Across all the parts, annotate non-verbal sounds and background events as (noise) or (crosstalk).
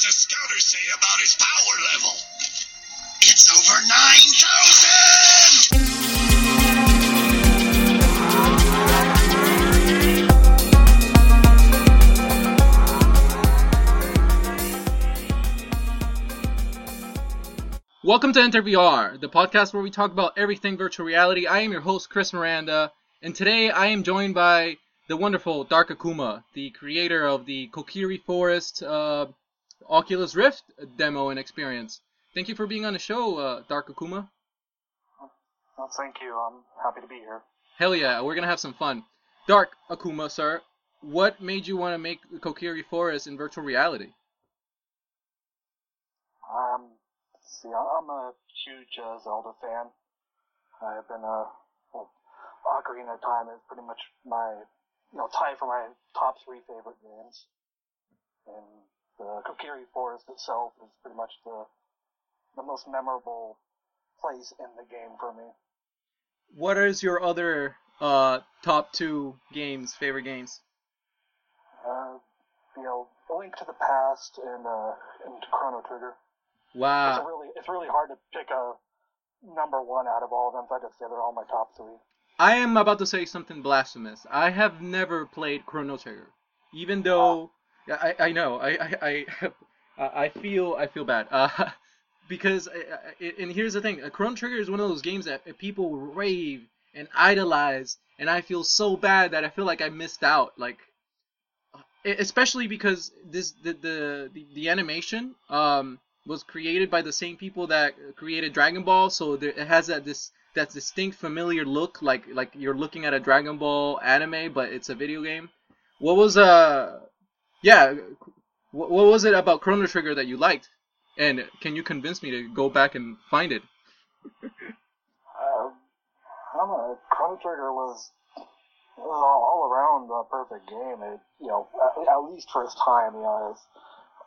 does the scouters say about his power level? It's over 9,000! Welcome to Enter VR, the podcast where we talk about everything virtual reality. I am your host, Chris Miranda, and today I am joined by the wonderful Dark Akuma, the creator of the Kokiri Forest uh, Oculus Rift demo and experience. Thank you for being on the show, uh, Dark Akuma. Well, thank you. I'm happy to be here. Hell yeah, we're gonna have some fun. Dark Akuma, sir, what made you want to make Kokiri Forest in virtual reality? Um, see, I'm a huge uh, Zelda fan. I've been a well, Ocarina of Time is pretty much my you know tie for my top three favorite games, and the Kokiri Forest itself is pretty much the the most memorable place in the game for me. What is your other uh, top two games, favorite games? Uh, you know, A Link to the Past and uh, and Chrono Trigger. It's Wow. a really it's really hard to pick a number one out of all of them. So I just say they're all my top three. I am about to say something blasphemous. I have never played Chrono Trigger, even though Yeah, I I know I I I, (laughs) I feel I feel bad. Uh, (laughs) because I, I, and here's the thing, uh, Chrono Trigger is one of those games that people rave and idolize, and I feel so bad that I feel like I missed out. Like, e- especially because this the the the, the animation um was created by the same people that created Dragon Ball, so there, it has that this that distinct familiar look, like like you're looking at a Dragon Ball anime, but it's a video game. What was uh yeah, what, what was it about Chrono Trigger that you liked? And can you convince me to go back and find it? Uh, (laughs) I don't know. Chrono Trigger was it was all, all around a perfect game. It you know at, at least for its time. You know, it's,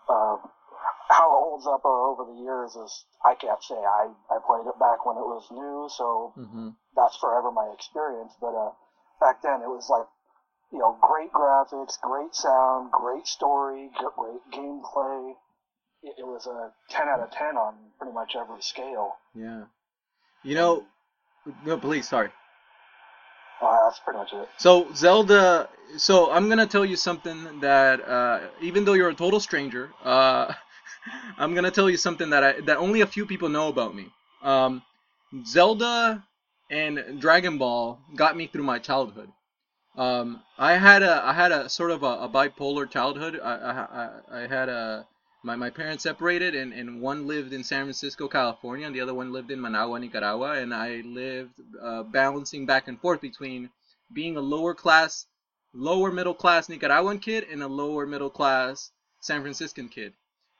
uh, how it holds up uh, over the years is I can't say. I I played it back when it was new, so Mm-hmm. that's forever my experience. But uh, back then it was like, you know, great graphics, great sound, great story, great gameplay. It, it was a 10 out of 10 on pretty much every scale. Yeah. You know, no, please, sorry. Uh, that's pretty much it. So Zelda. So I'm gonna tell you something that uh, even though you're a total stranger, uh, (laughs) I'm gonna tell you something that I that only a few people know about me. Um, Zelda and Dragon Ball got me through my childhood. Um, I had a I had a sort of a, a bipolar childhood. I, I, I, had a my, my parents separated and, and one lived in San Francisco, California, and the other one lived in Managua, Nicaragua, and I lived uh, balancing back and forth between being a lower class, lower middle class Nicaraguan kid and a lower middle class San Franciscan kid.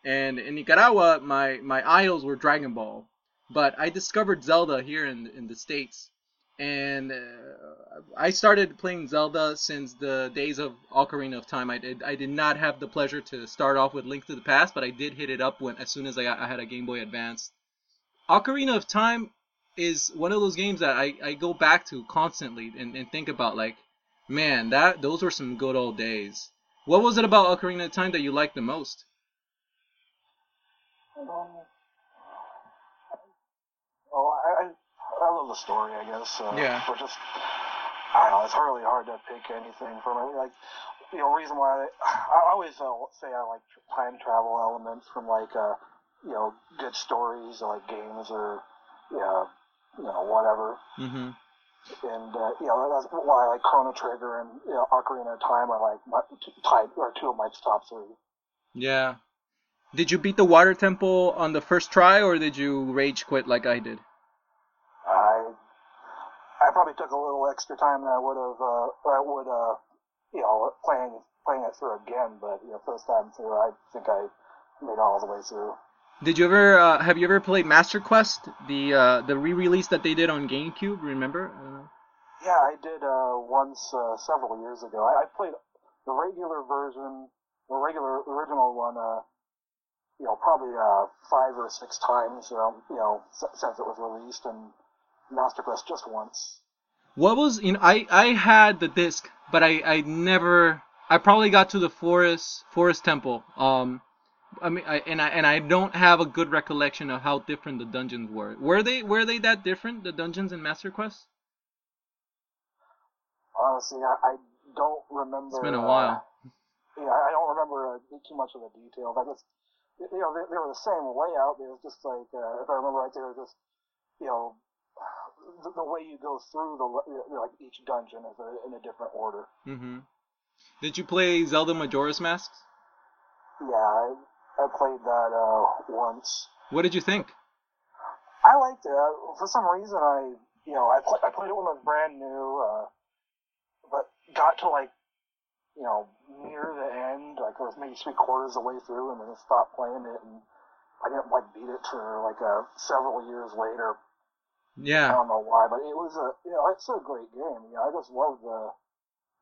And in Nicaragua, my, my idols were Dragon Ball, but I discovered Zelda here in in the states, and uh, I started playing Zelda since the days of Ocarina of Time. I did I did not have the pleasure to start off with Link to the Past, but I did hit it up when as soon as I, I had a Game Boy Advance. Ocarina of Time is one of those games that I, I go back to constantly and, and think about like, man, that those were some good old days. What was it about Ocarina of Time that you liked the most? Um, well, I, I, I love the story, I guess. Uh, Yeah. But just, I don't know, it's really hard to pick anything from it. Like, you know, reason why I, I always uh, say I like time travel elements from like, uh, you know, good stories or like games or, yeah, you know, whatever. Mm-hmm. And, uh, you know, that's why I like Chrono Trigger and, you know, Ocarina of Time are like my, tied, or two of my top three. Yeah. Did you beat the water temple on the first try, or did you rage quit like I did? Probably took a little extra time than I would have uh, I would uh, you know playing playing it through again, but you know first time through I think I made it all the way through. Did you ever uh, have you ever played Master Quest, the uh, the re-release that they did on GameCube? Remember? Uh, Yeah, I did uh, once uh, several years ago. I, I played the regular version, the regular original one. Uh, you know, probably uh, five or six times. Um, you know, since it was released, and Master Quest just once. What was you know I I had the disc, but I I never I probably got to the forest forest temple. Um, I mean, I, and I and I don't have a good recollection of how different the dungeons were. Were they were they that different? The dungeons in Master Quest? Honestly, I, I don't remember. It's been a uh, while. yeah, I don't remember uh, too much of the details. I just, you know, they, they were the same layout. They was just like, uh, if I remember right, they were just, you know, the, the way you go through the le- you know, like each dungeon is a, in a different order. hmm Did you play Zelda Majora's Masks? Yeah, I, I played that uh, once. What did you think? I liked it. Uh, For some reason, I you know I, pl- I played it when it was brand new, uh, but got to like you know near the end, like it was maybe three quarters of the way through, and then I stopped playing it, and I didn't like beat it for like uh, several years later. I don't know why, but it was a you know it's a great game. You know, I just love the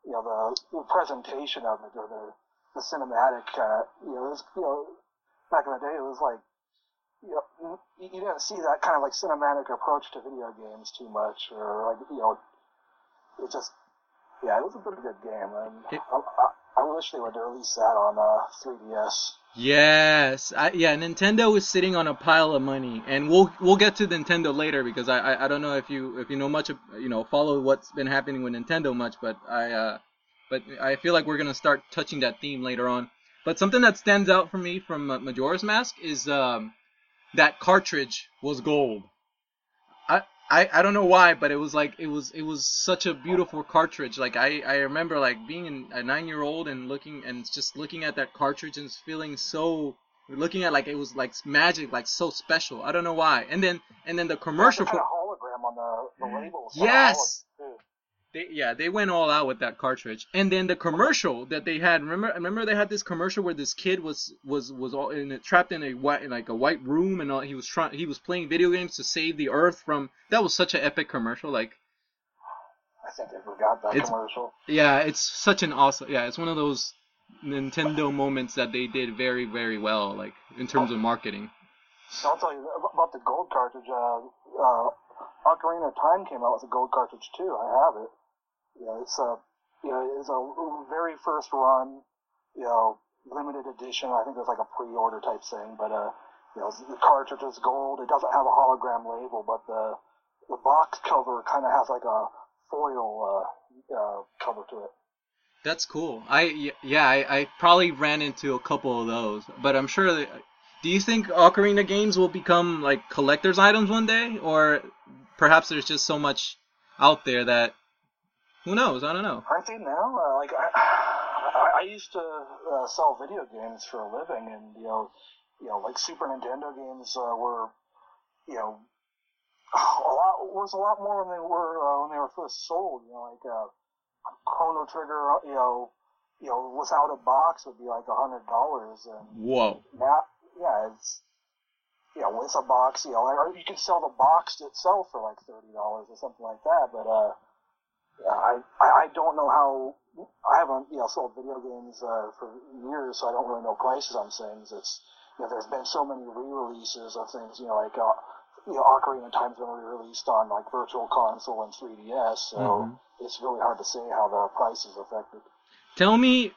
you know the, the presentation of it or the the cinematic. Uh, you know, it was, you know back in the day it was like you know you, you didn't see that kind of like cinematic approach to video games too much, or like you know it just yeah it was a pretty good game, and It- I, I, I wish they would release that on uh 3DS. Yes. I, yeah. Nintendo is sitting on a pile of money, and we'll we'll get to Nintendo later because I, I, I don't know if you if you know much of you know follow what's been happening with Nintendo much, but I uh but I feel like we're gonna start touching that theme later on. But something that stands out for me from uh, Majora's Mask is um that cartridge was gold. I, I don't know why, but it was like it was it was such a beautiful cartridge. Like I I remember like being a nine year old and looking and just looking at that cartridge and feeling so looking at like it was like magic, like so special. I don't know why. And then and then the commercial for hologram on the the label. Yes! They, yeah, they went all out with that cartridge. And then the commercial that they had, remember, remember they had this commercial where this kid was was was all in trapped in a white in like a white room, and all, he was trying he was playing video games to save the Earth from. That was such an epic commercial. Like, I think I forgot that It's- commercial. yeah, it's such an awesome. Yeah, it's one of those Nintendo moments that they did very very well, like in terms of marketing. I'll tell you about the gold cartridge. Uh, uh, Ocarina of Time came out with a gold cartridge too. I have it. Know, it's a, you know, it's a very first run, you know, limited edition. I think it was like a pre-order type thing, but uh, you know, the cartridge is gold. It doesn't have a hologram label, but the the box cover kind of has like a foil uh, uh, cover to it. That's cool. I yeah, I, I probably ran into a couple of those, but I'm sure. That, do you think Ocarina games will become like collector's items one day, or perhaps there's just so much out there that who knows? I don't know. Aren't they now? Uh, like I, I, used to uh, sell video games for a living, and you know, you know, like Super Nintendo games uh, were, you know, a lot was a lot more when they were uh, when they were first sold. You know, like uh, Chrono Trigger, you know, you know, without a box would be like a hundred dollars, and Whoa. now, yeah, it's. You know, with a box, you know, or you can sell the box itself for like thirty dollars or something like that. But uh, yeah, I, I I don't know how I haven't you know sold video games uh, for years, so I don't really know prices on things. It's you know there's been so many re-releases of things. You know like uh, you know Ocarina of Time's been re-released on like Virtual Console and 3DS, so Mhm. it's really hard to say how the price is affected. Tell me,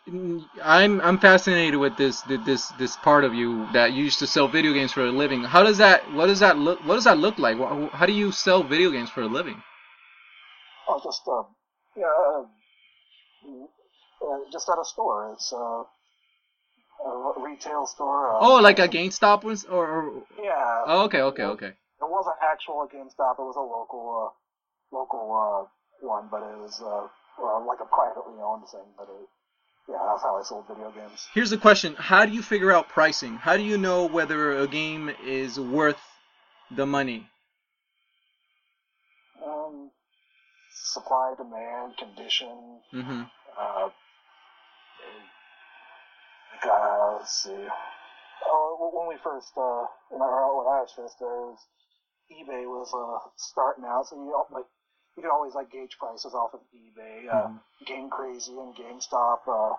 I'm I'm fascinated with this this this part of you that you used to sell video games for a living. How does that? What does that look? What does that look like? How do you sell video games for a living? Oh, just uh, yeah, uh, uh, just at a store. It's uh, a retail store. Uh, Oh, like a GameStop was, or, or Yeah. oh, okay, okay, okay. It wasn't actual GameStop. It was a local, uh, local uh, one, but it was uh, well, like a privately owned thing. But it, yeah, that's how I sold video games. Here's the question: How do you figure out pricing? How do you know whether a game is worth the money? Um, supply, demand, condition. Mm-hmm. Uh, uh, let's see. Oh, when we first, uh, when I, when I was first there, was, eBay was uh, starting out, so you don't, like you can always like gauge prices off of eBay. Uh, Mhm. Game Crazy and GameStop, uh,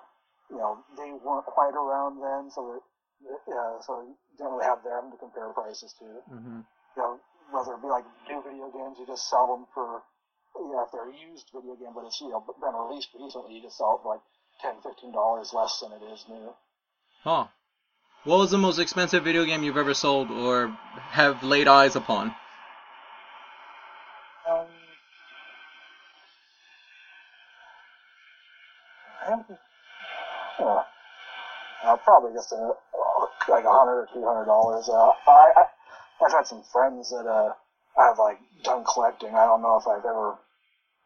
you know, they weren't quite around then, so that, yeah, so you didn't really have them to compare prices to. Mm-hmm. You know, whether it be like new video games, you just sell them for, you know, if they're a used video game, but it's, you know, been released recently, you just sell it for like ten, fifteen dollars less than it is new. Huh. What was the most expensive video game you've ever sold or have laid eyes upon? Um, I uh, uh, probably just a, like a hundred or two hundred dollars. Uh, I, I I've had some friends that uh have like done collecting. I don't know if I've ever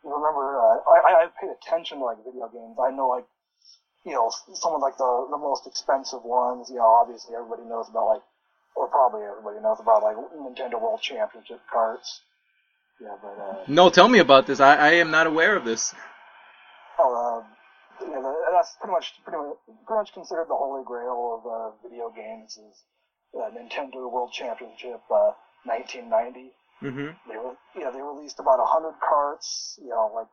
remember. Uh, I I paid attention to like video games. I know like you know some of like the the most expensive ones. You know, obviously everybody knows about like or probably everybody knows about like Nintendo World Championship carts. Yeah, but uh, No, tell me about this. I, I am not aware of this. Oh, uh, yeah, that's pretty much pretty much, pretty much considered the holy grail of uh, video games is uh, Nintendo World Championship uh, 1990. Mm-hmm. They were, yeah, they released about 100 carts. You know, like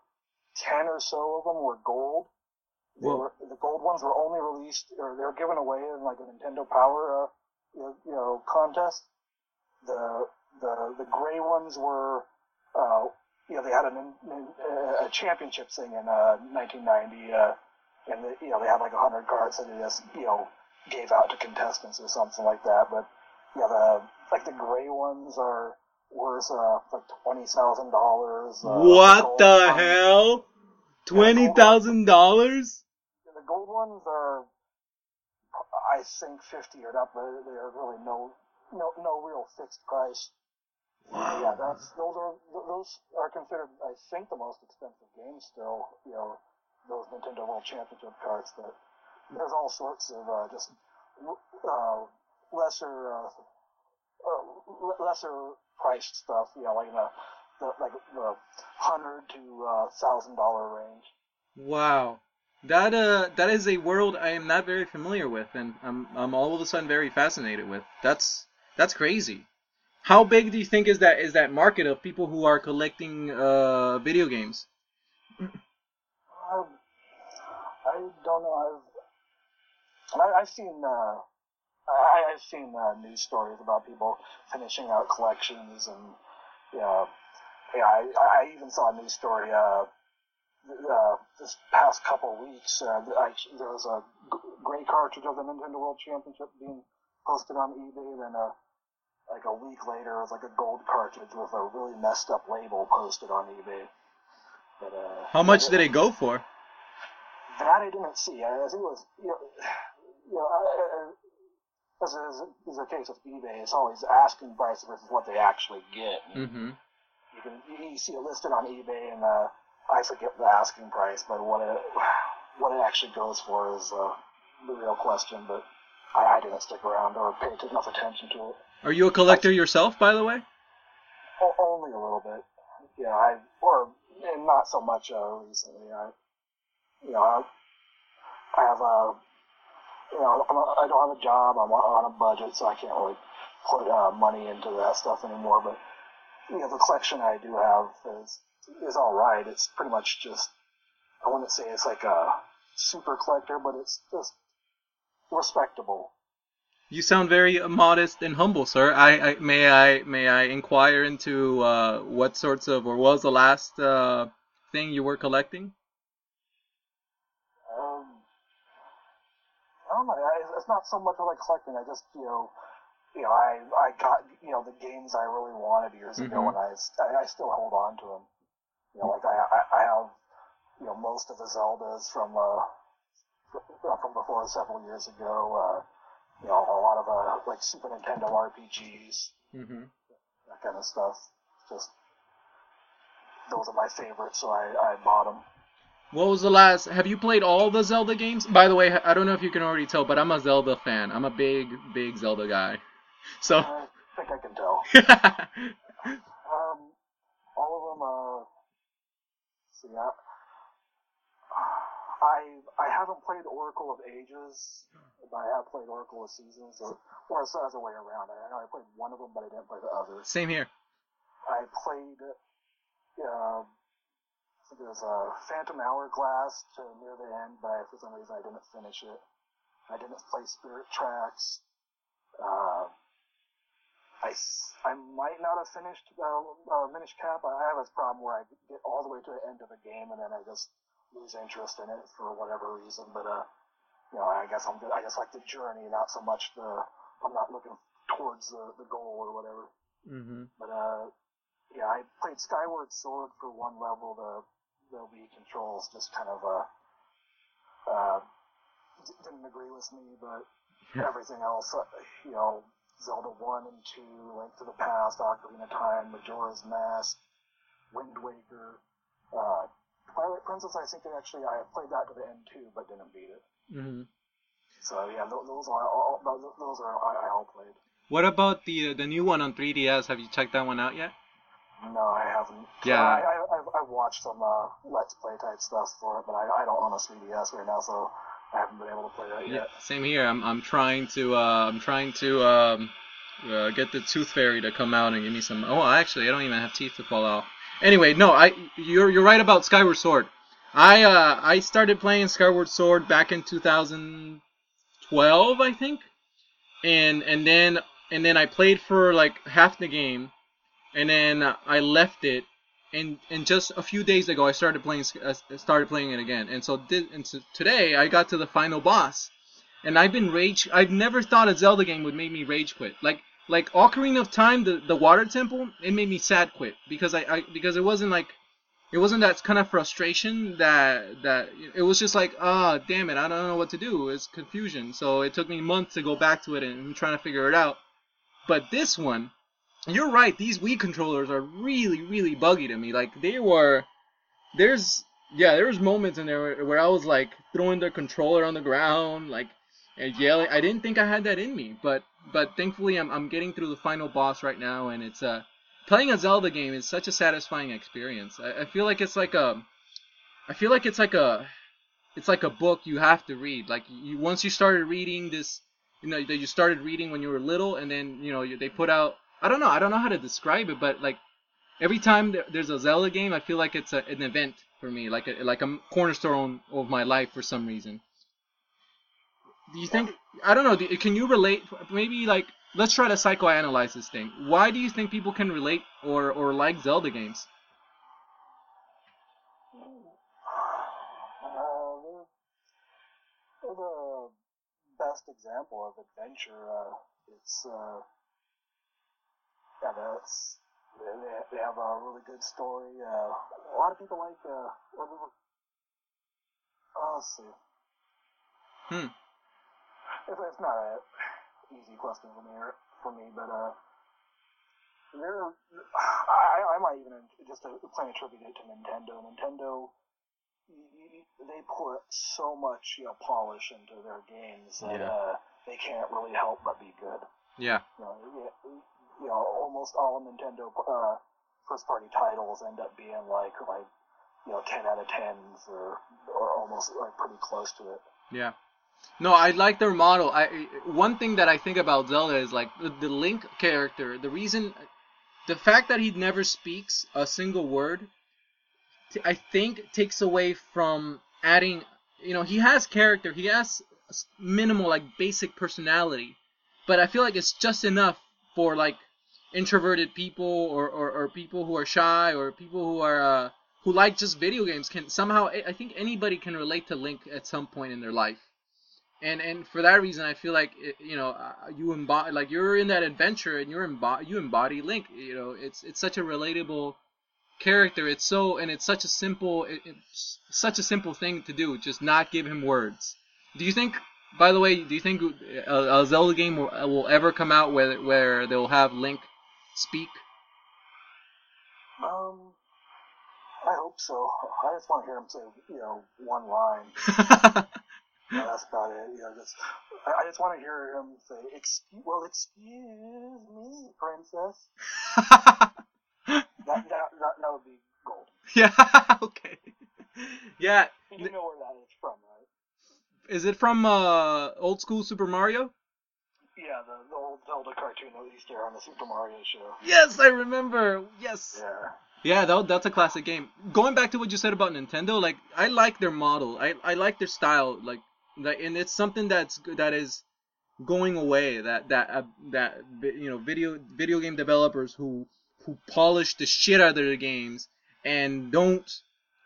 10 or so of them were gold. They Whoa. were, the gold ones were only released, or they were given away in like a Nintendo Power, uh, you know, contest. The the the gray ones were, uh, you know, they had an, a championship thing in uh, 1990, uh, and they, you know they had like 100 carts that they just you know gave out to contestants or something like that. But yeah, the like the gray ones are worth uh, like twenty thousand dollars. Uh, what the ones- hell? Twenty thousand dollars? The gold ones are, I think, fifty or up. But they're really no, no, no real fixed price. Yeah, that's those are those are considered, I think, the most expensive games still. You know, those Nintendo World Championship cards. But there's all sorts of uh, just uh, lesser, uh, uh, lesser priced stuff. You know, like the, the like the hundred to uh, thousand dollar range. Wow. That uh that is a world I am not very familiar with and I'm I'm all of a sudden very fascinated with. That's that's crazy. How big do you think is that is that market of people who are collecting uh video games? Um, I don't know. I've I, I've seen uh, I, I've seen uh, news stories about people finishing out collections, and yeah, yeah. I, I even saw a news story uh, uh, this past couple weeks. Uh, I, there was a gray cartridge of the Nintendo World Championship being posted on eBay, then uh, like a week later, it was like a gold cartridge with a really messed up label posted on eBay. But, uh, How much did it go for? that I didn't see. I, think it was, you know, you know, I, I, as is, is the case with eBay, it's always asking price versus what they actually get. Mm-hmm. You can you, see it listed on eBay, and uh, I forget the asking price, but what it what it actually goes for is uh, the real question. But I, I didn't stick around or pay enough attention to it. Are you a collector yourself, by the way? O- only a little bit. Yeah, I or and not so much uh, recently. I, you know, I, I have a, you know, I'm a, I don't have a job. I'm on a budget, so I can't really put uh, money into that stuff anymore. But you know, the collection I do have is is all right. It's pretty much just I wouldn't say it's like a super collector, but it's just respectable. You sound very modest and humble, sir. I, I may I may I inquire into uh, what sorts of or what was the last uh, thing you were collecting? Um, I don't know. I, it's not so much like collecting. I just, you know, you know, I I got you know the games I really wanted years ago, Mhm. and I, I- I still hold on to them. You know, like I, I I have you know most of the Zeldas from uh from before several years ago. Uh, you know, a lot of uh like Super Nintendo RPGs, Mm-hmm. that kind of stuff. Just those are my favorites, so I I bought them. What was the last? Have you played all the Zelda games? By the way, I don't know if you can already tell, but I'm a Zelda fan. I'm a big, big Zelda guy. So, I think I can tell. (laughs) Um, all of them. Uh, see, I, I I haven't played Oracle of Ages, but I have played Oracle of Seasons, or or the other way around. I know I played one of them, but I didn't play the other. same here. I played. Uh, I think it was uh, Phantom Hourglass to near the end, but for some reason I didn't finish it. I didn't play Spirit Tracks. Uh, I, I might not have finished uh, uh, Minish Cap. I have this problem where I get all the way to the end of a game and then I just lose interest in it for whatever reason. But uh, you know, I guess I'm good. I just like the journey, not so much the I'm not looking towards the, the goal or whatever. Mm-hmm. But uh, yeah, I played Skyward Sword for one level. The the Wii controls just kind of uh, uh d- didn't agree with me, but everything else, uh, you know, Zelda one and two, Link to the Past, Ocarina of Time, Majora's Mask, Wind Waker, uh, Twilight Princess. I think they actually I played that to the end too, but didn't beat it. Mm-hmm. So yeah, those, those are all, those those are I, I all played. What about the uh, the new one on 3DS? Have you checked that one out yet? No, I haven't. Yeah. I, I, I've, watched some uh, Let's Play type stuff for it, but I, I don't own a 3DS right now, so I haven't been able to play that Yeah, yet. same here. I'm I'm trying to uh, I'm trying to um, uh, get the Tooth Fairy to come out and give me some. Oh, actually, I don't even have teeth to fall out. Anyway, no, I you're you're right about Skyward Sword. I uh I started playing Skyward Sword back in 2012, I think, and and then and then I played for like half the game, and then I left it, and and just a few days ago I started playing uh, started playing it again, and so did and so today I got to the final boss, and I've been rage. I've never thought a Zelda game would make me rage quit. Like like Ocarina of Time, the the Water Temple, it made me sad quit because I, I because it wasn't like it wasn't that kind of frustration that that it was just like ah damn it I don't know what to do it's confusion so it took me months to go back to it and trying to figure it out but this one you're right these Wii controllers are really really buggy to me like they were there's yeah there was moments in there where, where I was like throwing the controller on the ground like and yelling I didn't think I had that in me but but thankfully I'm I'm getting through the final boss right now and it's uh playing a Zelda game is such a satisfying experience. I, I feel like it's like a, I feel like it's like a, it's like a book you have to read. Like you once you started reading this, you know that you started reading when you were little, and then you know you, they put out. I don't know. I don't know how to describe it, but like every time there's a Zelda game, I feel like it's a, an event for me, like a like a cornerstone of my life for some reason. Do you think? I don't know. Can you relate? Maybe like let's try to psychoanalyze this thing. Why do you think people can relate or or like Zelda games? Uh, the best example of adventure. Uh, it's uh, yeah, that's they, they- have a really good story. Uh, a lot of people like uh, what we were- oh, let's see. Hmm. It's, it's not an easy question for me, for me, but uh, there. I, I might even just to play a tribute to Nintendo. Nintendo, they put so much you know, polish into their games that Yeah. uh, they can't really help but be good. Yeah. You know, you know almost all Nintendo uh, first-party titles end up being like like you know 10 out of 10s or or almost like pretty close to it. Yeah. No, I like their model. I one thing that I think about Zelda is like the, the Link character. The reason, the fact that he never speaks a single word, t- I think takes away from adding. You know, he has character. He has minimal like basic personality, but I feel like it's just enough for like introverted people or, or, or people who are shy or people who are uh, who like just video games can somehow I think anybody can relate to Link at some point in their life and and for that reason, I feel like it, you know uh, you embody like you're in that adventure and you're embo- you embody Link. You know, it's it's such a relatable character. It's so and it's such a simple it, it's such a simple thing to do. Just not give him words. Do you think? By the way, do you think a, a Zelda game will, will ever come out where where they'll have Link speak? Um, I hope so. I just want to hear him say, you know, one line. (laughs) Yeah, that's about it. You know, just I, I just want to hear him say, "Excuse, well, excuse me, princess." That that that, that would be gold. (laughs) yeah. (laughs) Okay. Yeah. You know where that is from, right? Is it from uh, old school Super Mario? Yeah, the, the old Zelda cartoon that used to air on the Super Mario show. Yes, I remember. Yes. Yeah. Yeah, that, that's a classic game. Going back to what you said about Nintendo, like I like their model. I, I like their style. Like, like, and it's something that's that is going away. That that uh, that you know video video game developers who who polish the shit out of their games and don't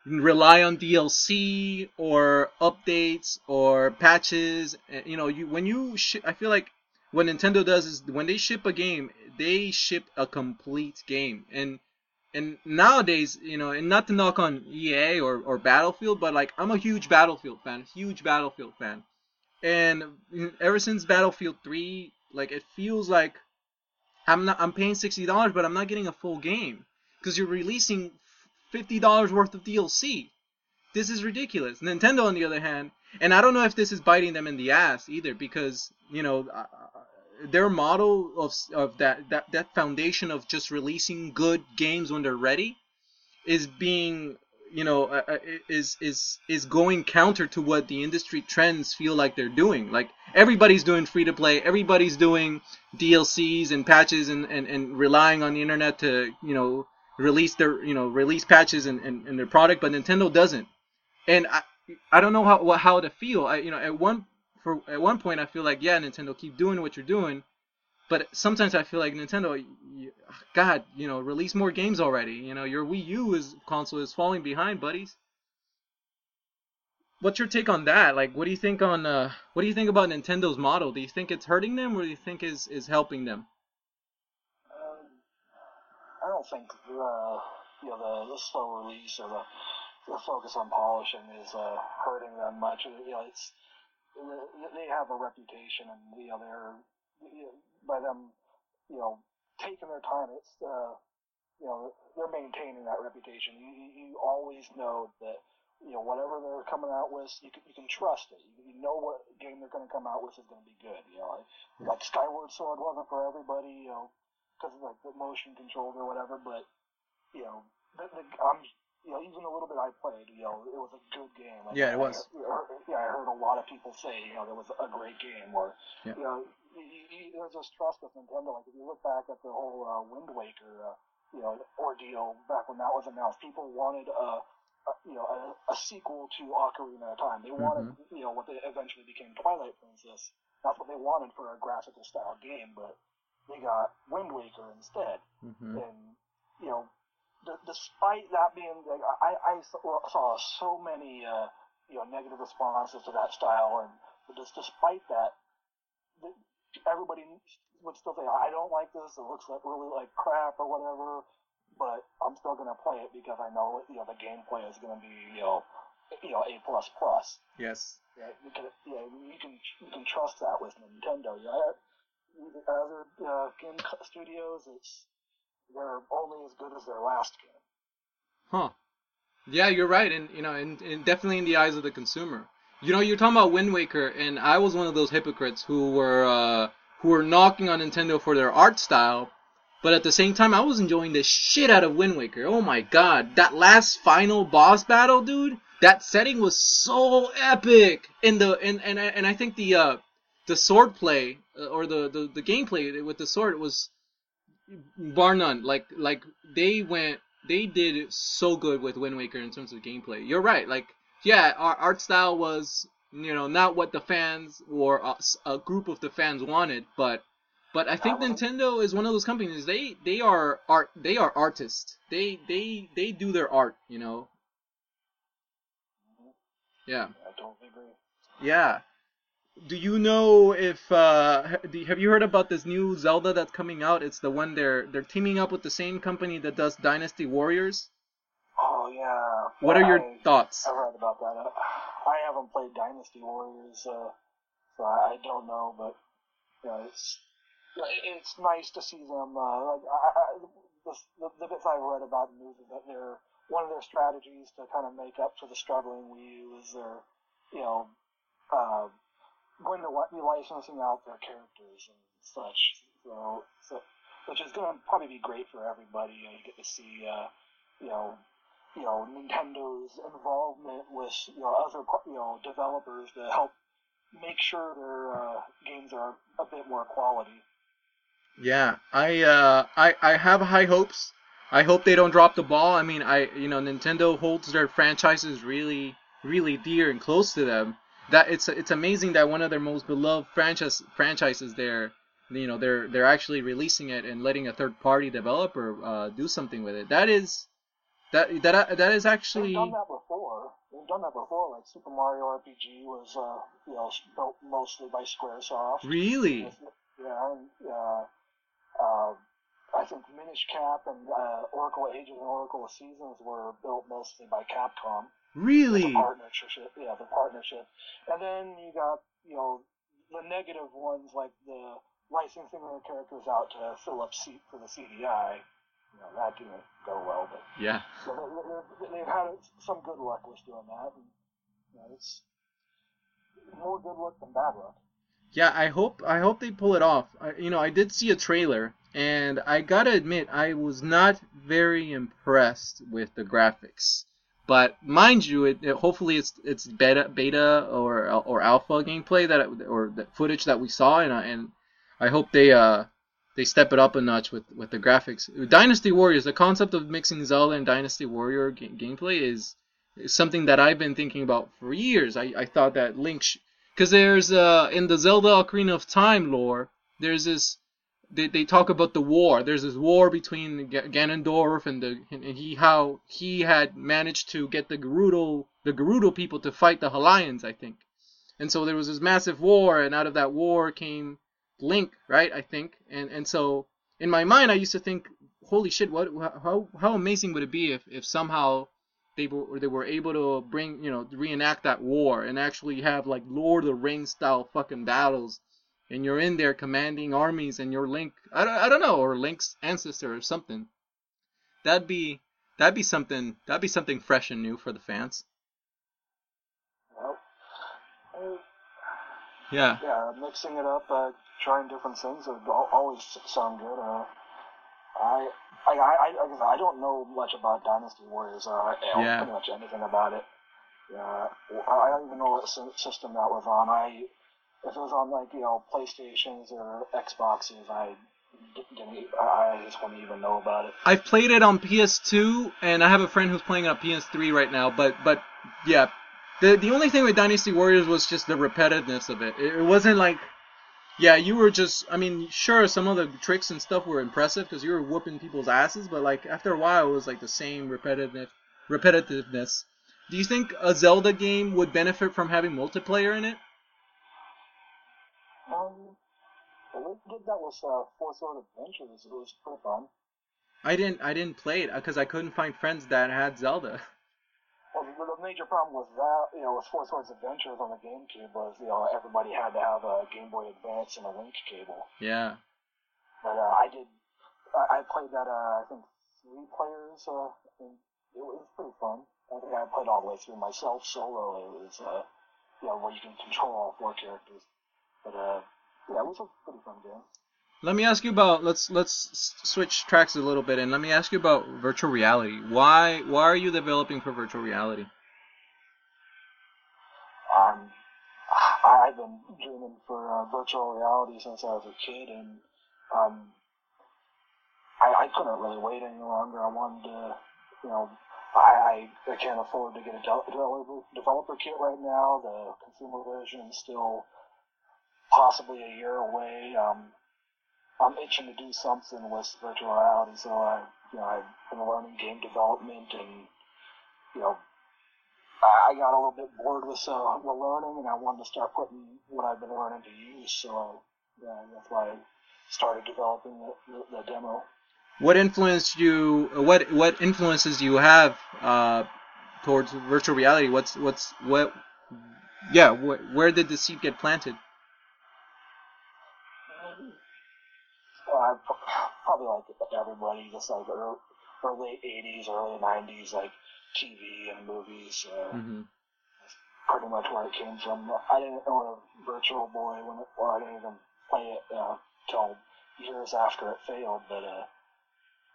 rely on DLC or updates or patches. You know, you when you shi I feel like what Nintendo does is when they ship a game, they ship a complete game. And and nowadays, you know, and not to knock on EA or, or Battlefield, but like I'm a huge Battlefield fan, huge Battlefield fan. And ever since Battlefield 3, like it feels like I'm not I'm paying sixty dollars, but I'm not getting a full game because you're releasing fifty dollars worth of DLC. This is ridiculous. Nintendo, on the other hand, and I don't know if this is biting them in the ass either, because you know their model of of that that that foundation of just releasing good games when they're ready is being you know uh, uh, is is is going counter to what the industry trends feel like they're doing. Like everybody's doing free to play. Everybody's doing DLCs and patches and, and, and relying on the internet to you know release their you know release patches and, and, and their product but Nintendo doesn't. And I I don't know how how to feel. I you know at one for at one point I feel like yeah Nintendo keep doing what you're doing but sometimes I feel like Nintendo, you, God, you know, release more games already. You know, your Wii U is console is falling behind, buddies. What's your take on that? Like, what do you think on uh, what do you think about Nintendo's model? Do you think it's hurting them, or do you think is is helping them? Um, I don't think uh, you know the, the slow release or the, the focus on polishing is uh, hurting them much. You know, it's they have a reputation, and you know they're you know, by them, you know, taking their time. It's uh, you know they're maintaining that reputation. You, you, always know that you know whatever they're coming out with, you can you can trust it. You, you know what game they're going to come out with is going to be good. You know, like Skyward Sword wasn't for everybody, you know, because of like the motion controls or whatever. But you know, the, the, I'm you know even the little bit I played, you know, it was a good game. Like, Yeah, it was. I, heard, yeah, I heard a lot of people say, you know, there was a great game, or Yeah. you know, you, you, there's this trust with Nintendo. Like if you look back at the whole uh, Wind Waker, uh, you know, ordeal back when that was announced, people wanted a, a you know a, a sequel to Ocarina of Time. They wanted you know what they eventually became Twilight Princess. That's what they wanted for a graphical style game, but they got Wind Waker instead. Mm-hmm. And you know, despite that being, like, I I saw so many uh, you know negative responses to that style, and just despite that, everybody would still say, I don't like this. It looks like really like crap or whatever. But I'm still gonna play it because I know you know the gameplay is gonna be you know you know A plus plus. Yes. Yeah, you can yeah you can you can trust that with Nintendo. Yeah, other uh, game studios, it's they're only as good as their last game. Huh. Yeah, you're right, and you know, and, and definitely in the eyes of the consumer. You know, you're talking about Wind Waker, and I was one of those hypocrites who were uh, who were knocking on Nintendo for their art style, but at the same time, I was enjoying the shit out of Wind Waker. Oh my god, that last final boss battle, dude! That setting was so epic, and the and and I- and I think the uh, the sword play uh, or the, the the gameplay with the sword was bar none. Like like they went they did so good with Wind Waker in terms of gameplay. You're right. Like yeah, our art style was you know not what the fans or a, a group of the fans wanted, but but I think Nintendo is one of those companies. They they are art. They are artists. They they they do their art. You know. Mm-hmm. Yeah. I don't agree. Yeah. Do you know if uh ha- have you heard about this new Zelda that's coming out? It's the one they're they're teaming up with the same company that does Dynasty Warriors. Oh yeah. What are your I, thoughts? I've read about that. I haven't played Dynasty Warriors, uh, so I, I don't know, but you know, it's you know, it- it's nice to see them. Uh, like I, I, the, the, the bits I've read about the news is that they're one of their strategies to kind of make up for the struggling Wii U is they're you know uh, going to be licensing out their characters and such. So, so which is going to probably be great for everybody. You, know, you get to see uh, you know you know Nintendo's involvement with you know other you know developers to help make sure their uh, games are a bit more quality. Yeah, I uh I I have high hopes. I hope they don't drop the ball. I mean, I you know Nintendo holds their franchises really really dear and close to them. That it's it's amazing that one of their most beloved franchise franchises there, you know, they're they're actually releasing it and letting a third party developer uh, do something with it. That is That that that is actually They've done that before. They've done that before. Like Super Mario RPG was, uh, you know, built mostly by SquareSoft. really. Yeah, and, uh, uh, I think Minish Cap and uh, Oracle Ages and Oracle of Seasons were built mostly by Capcom. Really? The partnership, yeah, the partnership. And then you got, you know, the negative ones like the licensing their characters out to fill up seat for the CDI. You know, that didn't go well, but Yeah. so they, they've had some good luck with doing that. And, you know, it's more good luck than bad luck. Yeah, I hope I hope they pull it off. I, you know, I did see a trailer, and I gotta admit, I was not very impressed with the graphics. But mind you, it, it hopefully it's it's beta beta or or alpha gameplay that or the footage that we saw, and I, and I hope they uh they step it up a notch with with the graphics. Dynasty Warriors, the concept of mixing Zelda and Dynasty Warrior ga- gameplay is, is something that I've been thinking about for years. I I thought that Link. Sh- because there's uh in the Zelda Ocarina of Time lore, there's this they, they talk about the war. There's this war between Ga- Ganondorf and the and he how he had managed to get the Gerudo the Gerudo people to fight the Hylians, I think. And so there was this massive war, and out of that war came Link, right? I think. And and so in my mind, I used to think, holy shit, what how how amazing would it be if if somehow they were they were able to bring you know reenact that war and actually have like Lord of the Rings style fucking battles, and you're in there commanding armies and you're Link I don't I don't know or Link's ancestor or something. That'd be that'd be something that'd be something fresh and new for the fans. Well, uh, Yeah. yeah, mixing it up, uh, trying different things would always sound good. Uh, I, I, I, I, I don't know much about Dynasty Warriors. Uh, I don't Yeah. pretty much anything about it. Yeah, I don't even know what sy- system that was on. I, if it was on like you know PlayStations or Xboxes, I didn't. I I just wouldn't even know about it. I've played it on PS2, and I have a friend who's playing on PS3 right now. But but yeah, the the only thing with Dynasty Warriors was just the repetitiveness of it. It, it wasn't like, yeah, you were just. I mean, sure, some of the tricks and stuff were impressive because you were whooping people's asses, but like after a while, it was like the same repetitive repetitiveness. Do you think a Zelda game would benefit from having multiplayer in it? Um, we did that with uh, Four Sword Adventures. It was pretty fun. I didn't I didn't play it because I couldn't find friends that had Zelda. (laughs) Well, the, the major problem with that, you know, with Four Swords Adventures on the GameCube was, you know, everybody had to have a Game Boy Advance and a link cable. Yeah. But uh, I did, I, I played that, uh, I think three players, uh, and it was pretty fun. I think I played all the way through myself solo. It was, uh, you know, where you can control all four characters. But uh, yeah, it was pretty fun game. Let me ask you about let's let's switch tracks a little bit and let me ask you about virtual reality. Why why are you developing for virtual reality? Um, I- I've been dreaming for uh, virtual reality since I was a kid, and um, I, I couldn't really wait any longer. I wanted to, you know, I, I, I can't afford to get a developer, developer kit right now. The consumer version is still possibly a year away. Um, I'm itching to do something with virtual reality, so I, you know, I've been learning game development and, you know, I got a little bit bored with uh, the learning, and I wanted to start putting what I've been learning to use. So yeah, that's why I started developing the, the, the demo. What influenced you? What what influences do you have uh, towards virtual reality? What's what's what? Yeah, wh- where did the seed get planted? Well, I pro- probably like everybody, just like early, early '80s, early '90s, like TV and movies. Uh, hmm Pretty much where it came from. I didn't own a Virtual Boy when it, well, I didn't even play it uh, till years after it failed. But uh,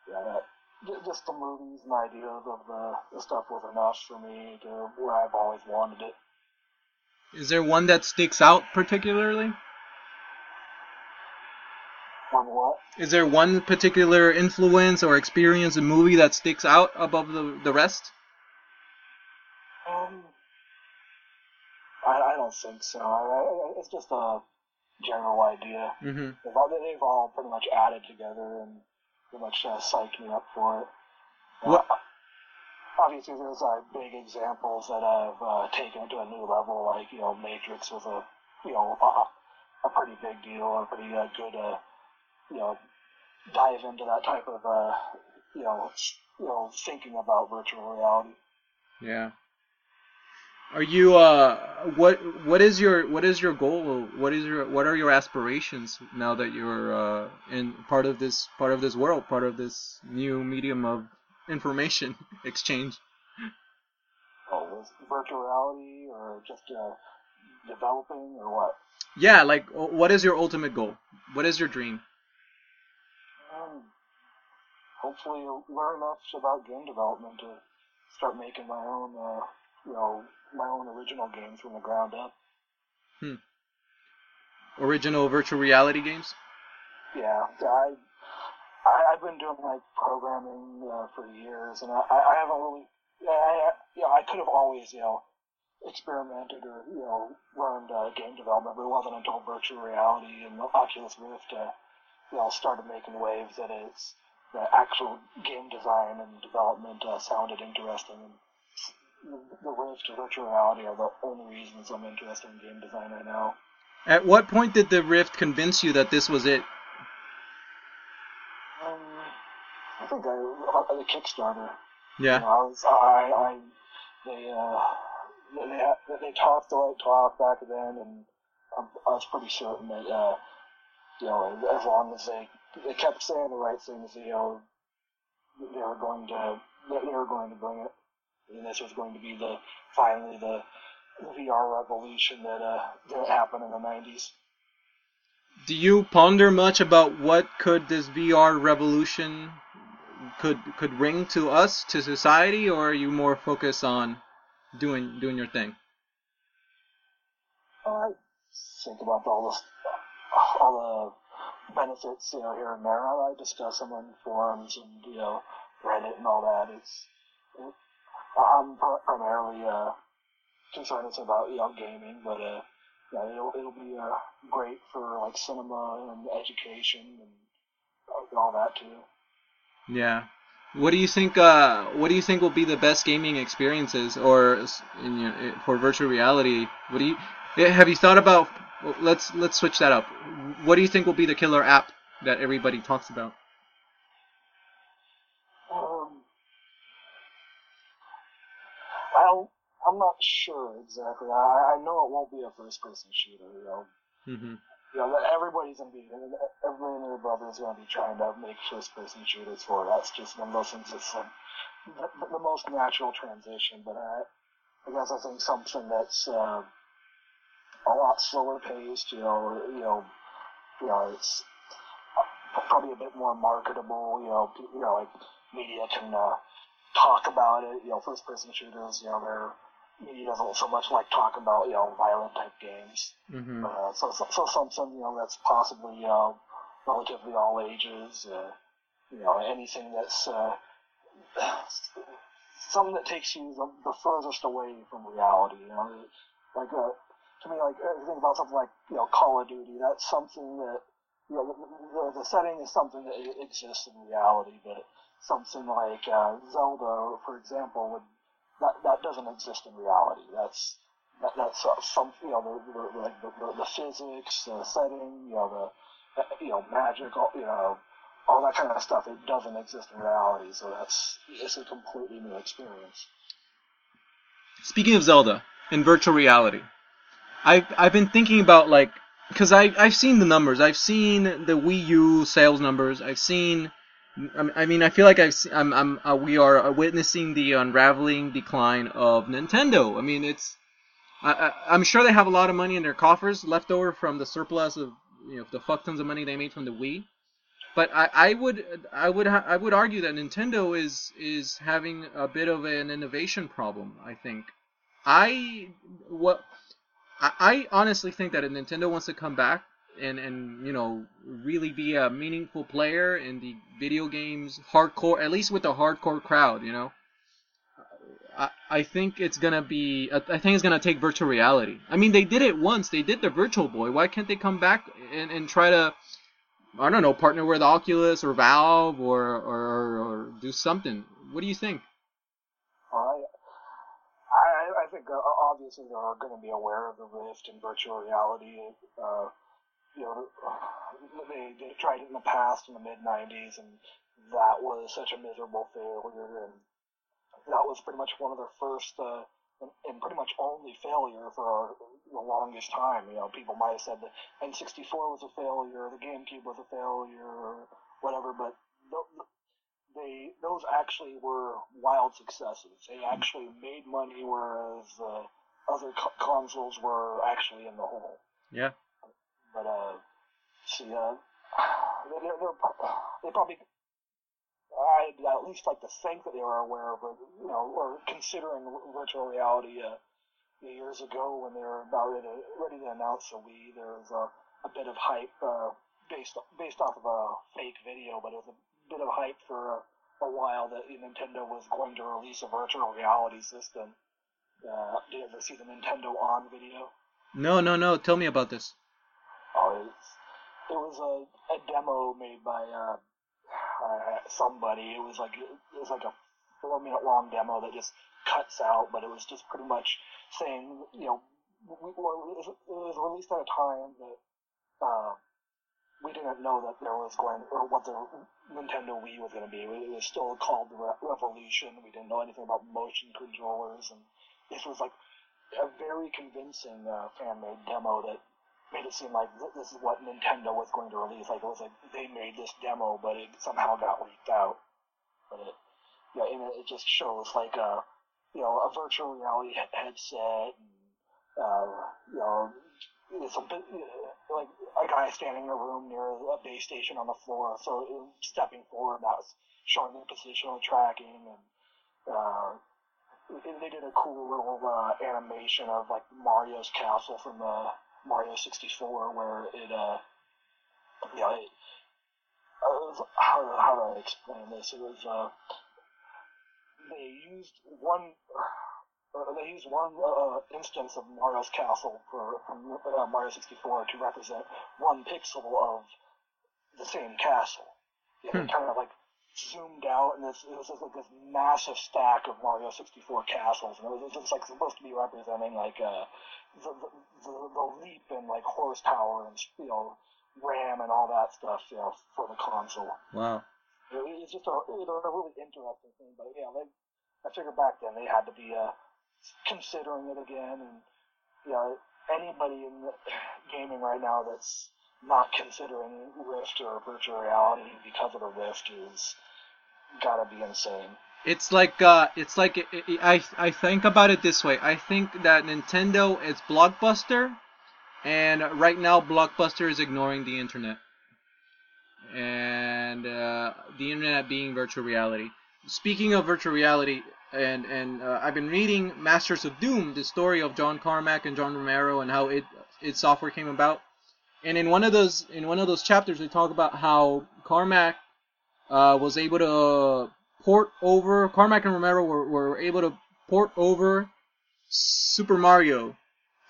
yeah, that, just the movies and ideas of the, the stuff was enough for me to where I've always wanted it. Is there one that sticks out particularly? On what? Is there one particular influence or experience, a movie that sticks out above the the rest? Um, I, I don't think so. I, I, it's just a general idea. hmm They've all, they've all pretty much added together and pretty much uh, psyched me up for it. Uh, What- obviously there's uh, big examples that have uh, taken it to a new level, like you know Matrix was a you know a, a pretty big deal, a pretty uh, good uh, you know dive into that type of uh, you know you know thinking about virtual reality. Yeah. Are you uh what what is your what is your goal? What is your what are your aspirations now that you're uh in part of this part of this world, part of this new medium of information (laughs) exchange? Oh, virtual reality or just uh, developing or what? Yeah, like what is your ultimate goal? What is your dream? Hopefully learn enough about game development to start making my own, uh, you know, my own original games from the ground up. Original virtual reality games? Yeah, I, I I've been doing like programming uh, for years, and I, I haven't really, I, I, you know, I could have always, you know, experimented or you know learned uh, game development, but it wasn't until virtual reality and Oculus Rift, uh, you know, started making waves that it's the actual game design and development uh, sounded interesting. And the Rift and virtual reality are the only reasons I'm interested in game design right now. At what point did the Rift convince you that this was it? Um, I think I, uh, the Kickstarter. You Yeah. know, I was, I, I, they, uh, they, they, they talked the right talk back then, and I'm, I was pretty certain that, uh, you know, as long as they, they kept saying the right things, you know, they were going to, they were going to bring it, and this was going to be the, finally the, VR revolution that, uh, that happened in the 90s. Do you ponder much about what could this VR revolution could could bring to us, to society, or are you more focused on doing doing your thing? I think about all the all the benefits, you know, here and there. I discuss them on forums and you know Reddit and all that. It's it, I'm primarily uh, concerned it's about you know gaming, but uh, yeah, it'll it'll be uh, great for like cinema and education and uh, all that too. Yeah. What do you think? Uh, what do you think will be the best gaming experiences, or in your, eh, for virtual reality? What do you have you thought about? Let's let's switch that up. What do you think will be the killer app that everybody talks about? Um, well, I'm not sure exactly. I, I know it won't be a first-person shooter. You know, mm-hmm. you know, everybody's gonna be, everybody and their brother is gonna be trying to make first-person shooters for. it. That's just one of those things that's like the, the most natural transition. But I, I guess I think something that's uh, a lot slower paced. You know, you know, you know, it's probably a bit more marketable. You know, you know, like media can uh, talk about it. You know, first-person shooters. You know, their media doesn't so much like talk about you know violent type games. hmm Uh, so, so, so something you know that's possibly uh, relatively all ages. Uh, you know, anything that's uh, something that takes you the, the furthest away from reality. You know, like uh, to me, like uh, think about something like you know Call of Duty. That's something that you know the, the, setting is something that exists in reality, but something like uh, Zelda, for example, would that that doesn't exist in reality. That's that, that's uh, some you know the the, the, the, the physics, the setting, you know the uh, you know magic, all, you know all that kind of stuff. It doesn't exist in reality, so that's it's a completely new experience. Speaking of Zelda in virtual reality, I've I've been thinking about like because I I've seen the numbers. I've seen the Wii U sales numbers. I've seen. I mean, I feel like I've se- I'm I'm uh, we are witnessing the unraveling decline of Nintendo. I mean, it's I, I I'm sure they have a lot of money in their coffers left over from the surplus of you know the fuck tons of money they made from the Wii. But I, I would I would ha- I would argue that Nintendo is is having a bit of an innovation problem. I think I what I, I honestly think that if Nintendo wants to come back and and you know really be a meaningful player in the video games hardcore at least with the hardcore crowd, you know. I, I think it's gonna be. I think it's gonna take virtual reality. I mean, they did it once. They did the Virtual Boy. Why can't they come back and, and try to I don't know, partner with Oculus or Valve or, or, or do something. What do you think? like uh, obviously they're going to be aware of the Rift and virtual reality. Uh, you know, (sighs) they they tried it in the past in the mid '90s, and that was such a miserable failure, and that was pretty much one of their first uh, and, and pretty much only failure for the longest time. You know, people might have said the N64 was a failure, the GameCube was a failure, whatever, but they those actually were wild successes. They actually made money, whereas uh, other co- consoles were actually in the hole. Yeah. But uh, see, uh, (sighs) they're, they're, they probably. I'd at least like to think that they were aware of it, you know, or considering virtual reality uh, years ago when they were about ready to, ready to announce the Wii. There was a, a bit of hype uh, based based off of a fake video, but it was a bit of hype for a, a while that Nintendo was going to release a virtual reality system. Uh, did you ever see the Nintendo On video? No, no, no. Tell me about this. Oh, it's, it was a, a demo made by uh, uh, somebody. It was like it was like a four minute long demo that just cuts out, but it was just pretty much saying, you know, we, well, it was released at a time that uh, we didn't know that there was going or what the Nintendo Wii was going to be. It was still called the Re- Revolution. We didn't know anything about motion controllers, and this was like a very convincing uh, fan-made demo that made it seem like th- this is what Nintendo was going to release. Like it was like they made this demo, but it somehow got leaked out. But it, yeah, and it just shows like a, you know, a virtual reality he- headset, and, uh, you know, it's a bit like a guy standing in a room near a base station on the floor. So stepping forward, that was showing the positional tracking, and uh, they did a cool little uh, animation of like Mario's castle from the Mario 64, where it, uh, you know, it, uh, how how do I explain this? It was uh, they used one. Uh, they used one uh, instance of Mario's castle for from uh, Mario 64 to represent one pixel of the same castle. It Hmm. kind of like zoomed out, and this, it was just like this massive stack of Mario 64 castles, and it was just like supposed to be representing like uh, the, the the leap in like horsepower and you know RAM and all that stuff, you know, for the console. Wow. It, it's just a, know, a really interesting thing. But yeah, they, I figured back then they had to be uh, considering it again, and you know, anybody in the gaming right now that's not considering Rift or virtual reality because of the Rift is gotta be insane. It's like uh, it's like i I I think about it this way. I think that Nintendo is Blockbuster, and right now Blockbuster is ignoring the internet, and uh, the internet being virtual reality. Speaking of virtual reality, and and uh, I've been reading Masters of Doom, the story of John Carmack and John Romero, and how it id Software came about. And in one of those in one of those chapters, they talk about how Carmack uh, was able to port over Carmack and Romero were, were able to port over Super Mario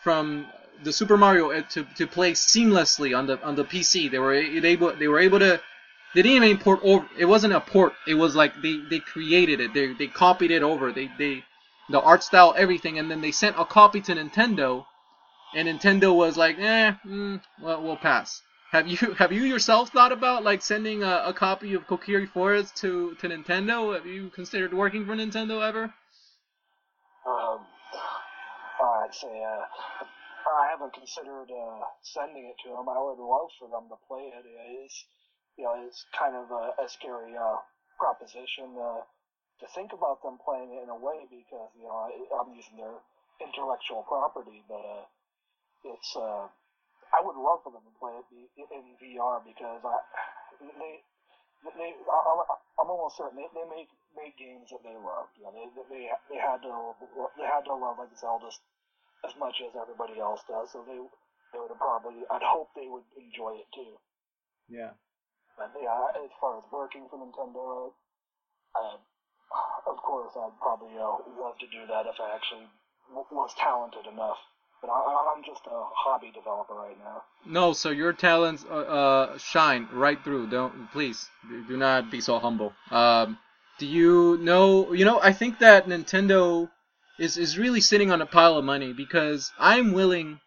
from the Super Mario uh, to, to play seamlessly on the on the PC. They were able they were able to they didn't even port over. It wasn't a port. It was like they, they created it. They they copied it over. They they the art style everything, and then they sent a copy to Nintendo, and Nintendo was like, eh, mm, well we'll pass. Have you (laughs) have you yourself thought about like sending a, a copy of Kokiri Forest to, to Nintendo? Have you considered working for Nintendo ever? Um, I'd say uh, I haven't considered uh, sending it to them. I would love for them to play it. It's you know it's kind of a, a scary uh, proposition uh, to think about them playing it in a way because you know I, I'm using their intellectual property, but uh, it's uh, I would love for them to play it in VR because I they they I'm, I'm almost certain they, they make make games that they love. You know, they they they had to they had to love like Zelda as much as everybody else does. So they they would have probably I'd hope they would enjoy it too. Yeah. But yeah, as far as working for Nintendo, uh, of course I'd probably uh, love to do that if I actually was talented enough. But I, I'm just a hobby developer right now. No, so your talents uh, uh, shine right through. Don't please do not be so humble. Um, do you know? You know, I think that Nintendo is is really sitting on a pile of money because I'm willing.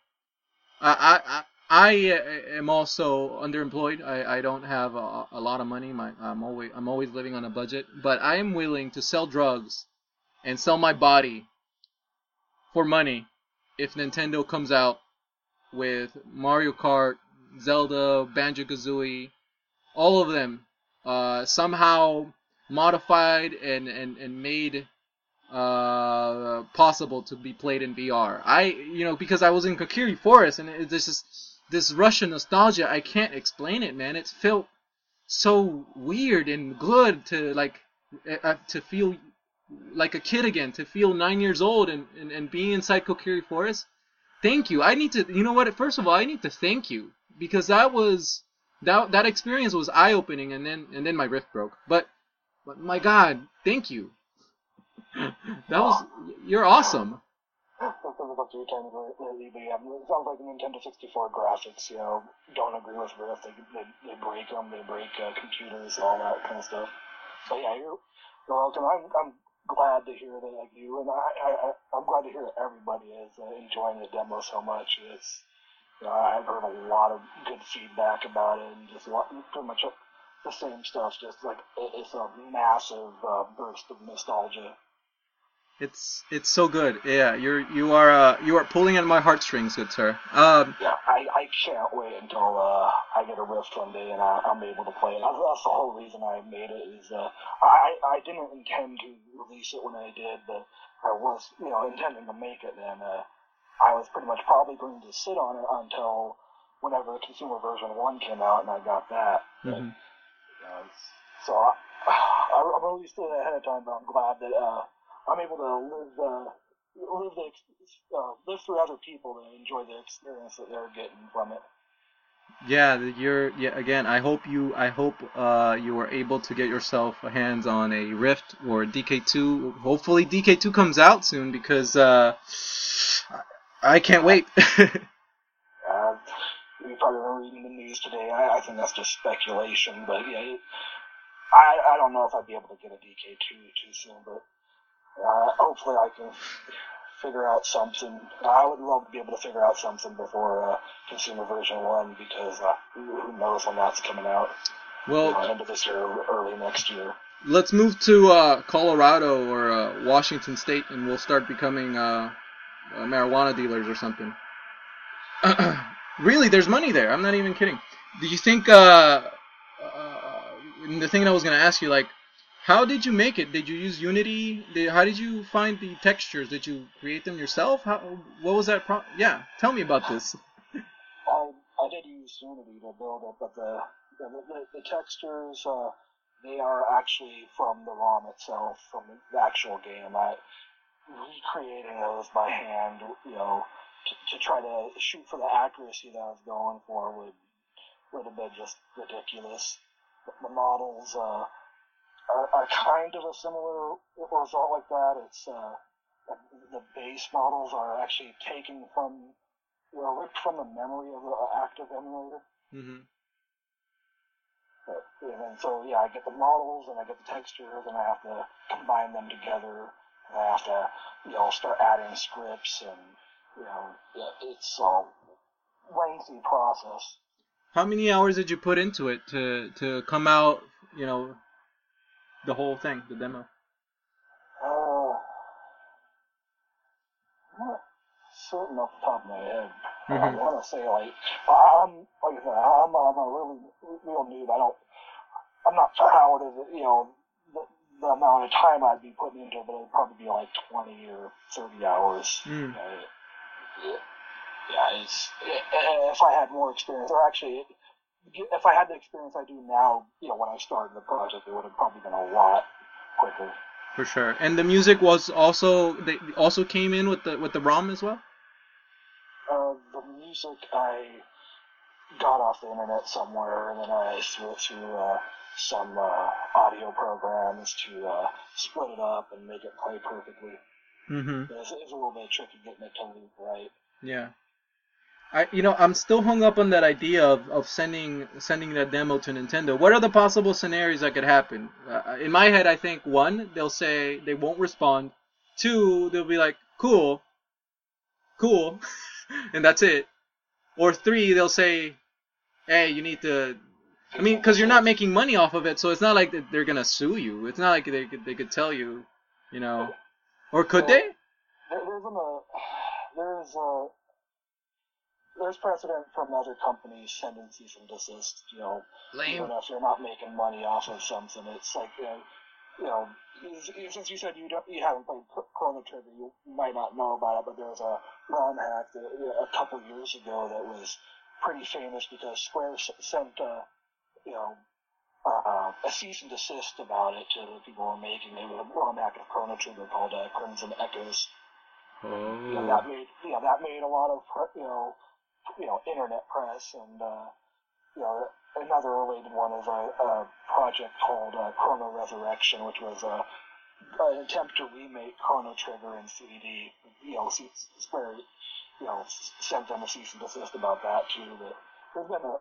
I I. I I am also underemployed. I, I don't have a, a lot of money. My I'm always I'm always living on a budget. But I am willing to sell drugs and sell my body for money if Nintendo comes out with Mario Kart, Zelda, Banjo Kazooie, all of them uh, somehow modified and, and, and made uh, possible to be played in VR. I, you know, because I was in Kokiri Forest and this just this Russian nostalgia. I can't explain it, man. It felt so weird and good to like uh, to feel like a kid again, to feel nine years old and, and, and being inside Kokiri Forest. Thank you. I need to, you know what? First of all, I need to thank you because that was that that experience was eye opening, and then and then my rift broke. But, but my God, thank you. that was you're awesome. It sounds like Nintendo 64 graphics, you know, don't agree with Rift. They, they, they break them, they break uh, computers, all that kind of stuff. But yeah, you're, you're welcome. I'm, I'm glad to hear that like you, and I, I, I'm glad to hear that everybody is uh, enjoying the demo so much. It's, you know, I've heard a lot of good feedback about it, and just a lot, pretty much the same stuff. Just like it, it's a massive uh, burst of nostalgia. It's it's so good. Yeah, you're you are uh, you are pulling at my heartstrings, good sir. Um, yeah, I, I can't wait until uh, I get a Rift one day and I, I'm able to play it. That's, the whole reason I made it. Is uh, I I didn't intend to release it when I did, but I was you know intending to make it, and uh, I was pretty much probably going to sit on it until whenever the consumer version one came out, and I got that. Mhm. But, so I, I, (sighs) I released it ahead of time, but I'm glad that. Uh, I'm able to live uh, live the uh, live through other people to enjoy the experience that they're getting from it. yeah, you're yeah. Again, I hope you I hope uh, you were able to get yourself a hands on a Rift or a DK2. Hopefully, DK2 comes out soon because uh, I can't wait. (laughs) Uh, you probably been reading the news today. I, I think that's just speculation, but yeah, I I don't know if I'd be able to get a DK two too soon, but uh, hopefully I can figure out something. I would love to be able to figure out something before uh, consumer version one because uh, who knows when that's coming out. well, uh, end of this year, or early next year. let's move to uh, Colorado or uh, Washington State, and we'll start becoming uh, uh, marijuana dealers or something. (clears throat) really, there's money there. I'm not even kidding. Do you think? Uh, uh, the thing I was gonna ask you, like, how did you make it? Did you use Unity? Did, how did you find the textures? Did you create them yourself? How? What was that? Pro- yeah, tell me about this. (laughs) I I did use Unity to build it, but the the, the, the textures uh, they are actually from the ROM itself, from the actual game. I recreating those by hand, you know, to, to try to shoot for the accuracy that I was going for would would have been just ridiculous. The models uh, are, are kind of a similar result like that. It's uh, the base models are actually taken from were ripped from the memory of the active emulator. Mm-hmm. But, and then, so yeah, I get the models and I get the textures and I have to combine them together. And I have to, you know, start adding scripts and, you know, yeah, it's a lengthy process. How many hours did you put into it to to come out? You know, the whole thing, the demo. Uh, I'm not certain off the top of my head. I Mhm. want to say like I'm like I said, I'm I'm a really real noob. I don't I'm not proud of it, you know the, the amount of time I'd be putting into it, but it'd probably be like 20 or 30 hours. Mm. Yeah, yeah, it's if I had more experience, or actually. If I had the experience I do now, you know, when I started the project, it would have probably been a lot quicker. For sure. And the music was also they also came in with the with the ROM as well. Uh, the music I got off the internet somewhere, and then I threw it through uh, some uh, audio programs to uh, split it up and make it play perfectly. Mm-hmm. It's, it's a little bit tricky getting it to loop right. Yeah. I you know I'm still hung up on that idea of, of sending sending that demo to Nintendo. What are the possible scenarios that could happen? Uh, in my head, I think one they'll say they won't respond. Two, they'll be like, cool, cool, (laughs) and that's it. Or three, they'll say, hey, you need to. I mean, because you're not making money off of it, so it's not like they're gonna sue you. It's not like they could they could tell you, you know, or could they? There, there's a (sighs) there's a there's precedent from other companies sending cease and desist. You know, even if you're not making money off of something, it's like you know, you know since you said you don't you haven't played Chrono Trigger, you might not know about it, but there was a ROM hack that, a couple years ago that was pretty famous because Square sent uh, you know uh, a cease and desist about it to the people who were making it. A ROM hack of Chrono Trigger called uh, Crimson Echoes. Oh. You know, that made you know that made a lot of you know you know internet press and uh, you know another related one is a, a project called uh, Chrono Resurrection, which was a an attempt to remake Chrono Trigger in 3D. You know, Square you know sent them a cease and desist about that too. But there's been a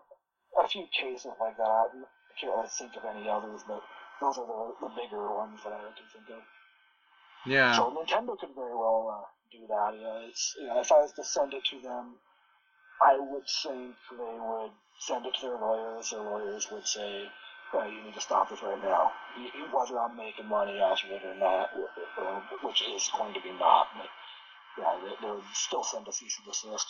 a few cases like that. I can't really think of any others, but those are the, the bigger ones that I can think of. Yeah. So Nintendo could very well uh, do that. Yeah, it's you know, if I was to send it to them, I would think they would send it to their lawyers. Their lawyers would say, well, "You need to stop this right now." Whether I'm making money off of it or not, which is going to be not, but yeah, they, would still send a cease and desist.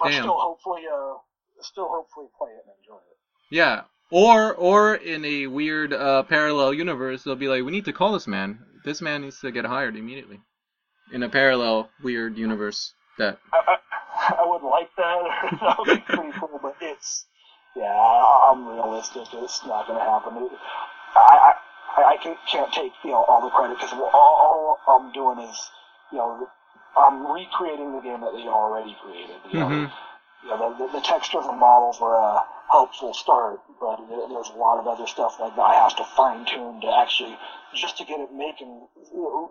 But Damn. still, hopefully, uh, still hopefully play it and enjoy it. Yeah. Or or in a weird uh, parallel universe, they'll be like, we need to call this man. This man needs to get hired immediately. In a parallel weird universe that. I, I, I would like that. (laughs) that would be pretty cool, but it's yeah, I'm realistic. It's not going to happen. I I, I can, can't take you know all the credit because all, all I'm doing is you know I'm recreating the game that they already created. You know, Mhm. you know the, the, the textures and models were a helpful start, but there's a lot of other stuff that I have to fine tune to actually just to get it making you know,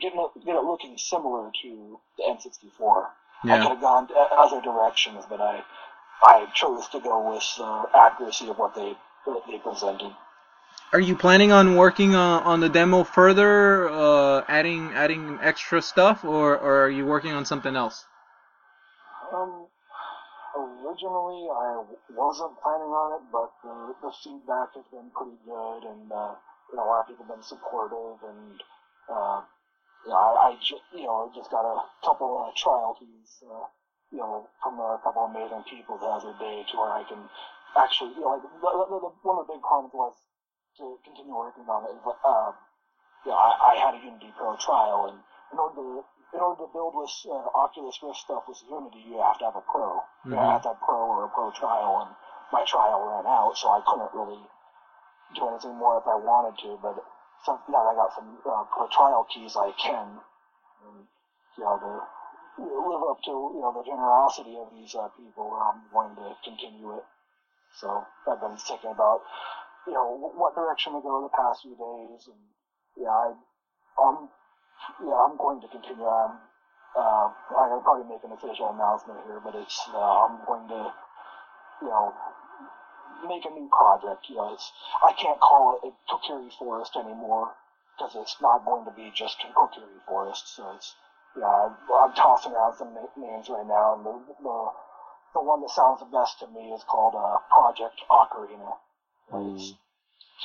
get it, get it looking similar to the N64. I could have gone other directions, but I I chose to go with the accuracy of what they what they presented. Are you planning on working uh, on the demo further, uh, adding adding extra stuff, or, or are you working on something else? Um, originally I wasn't planning on it, but the, the feedback has been pretty good, and uh, you know a lot of people have been supportive, and uh, you know, I, I ju- you know just got a couple of trial keys, uh, you know, from a couple of amazing people the other day to where I can actually, you know, like the, the, the, one of the big problems was to continue working on it. Is, uh, you know, I, I had a Unity Pro trial, and in order to in order to build with uh, Oculus Rift stuff with Unity, you have to have a Pro. You Mhm. have to have Pro or a Pro trial, and my trial ran out, so I couldn't really do anything more if I wanted to. But since that I got some uh, trial keys, I can, and, you know, to live up to you know the generosity of these uh, people. I'm going to continue it. So I've been thinking about you know what direction to go the past few days, and yeah, I, um, yeah, I'm going to continue. Um, uh, I'm gonna probably make an official announcement here, but it's uh, I'm going to, you know, make a new project. You know, it's I can't call it a Kokiri Forest anymore because it's not going to be just a Kokiri Forest. So it's yeah, I'm, I'm tossing around some names right now, and the, the the one that sounds the best to me is called uh, Project Ocarina. It's,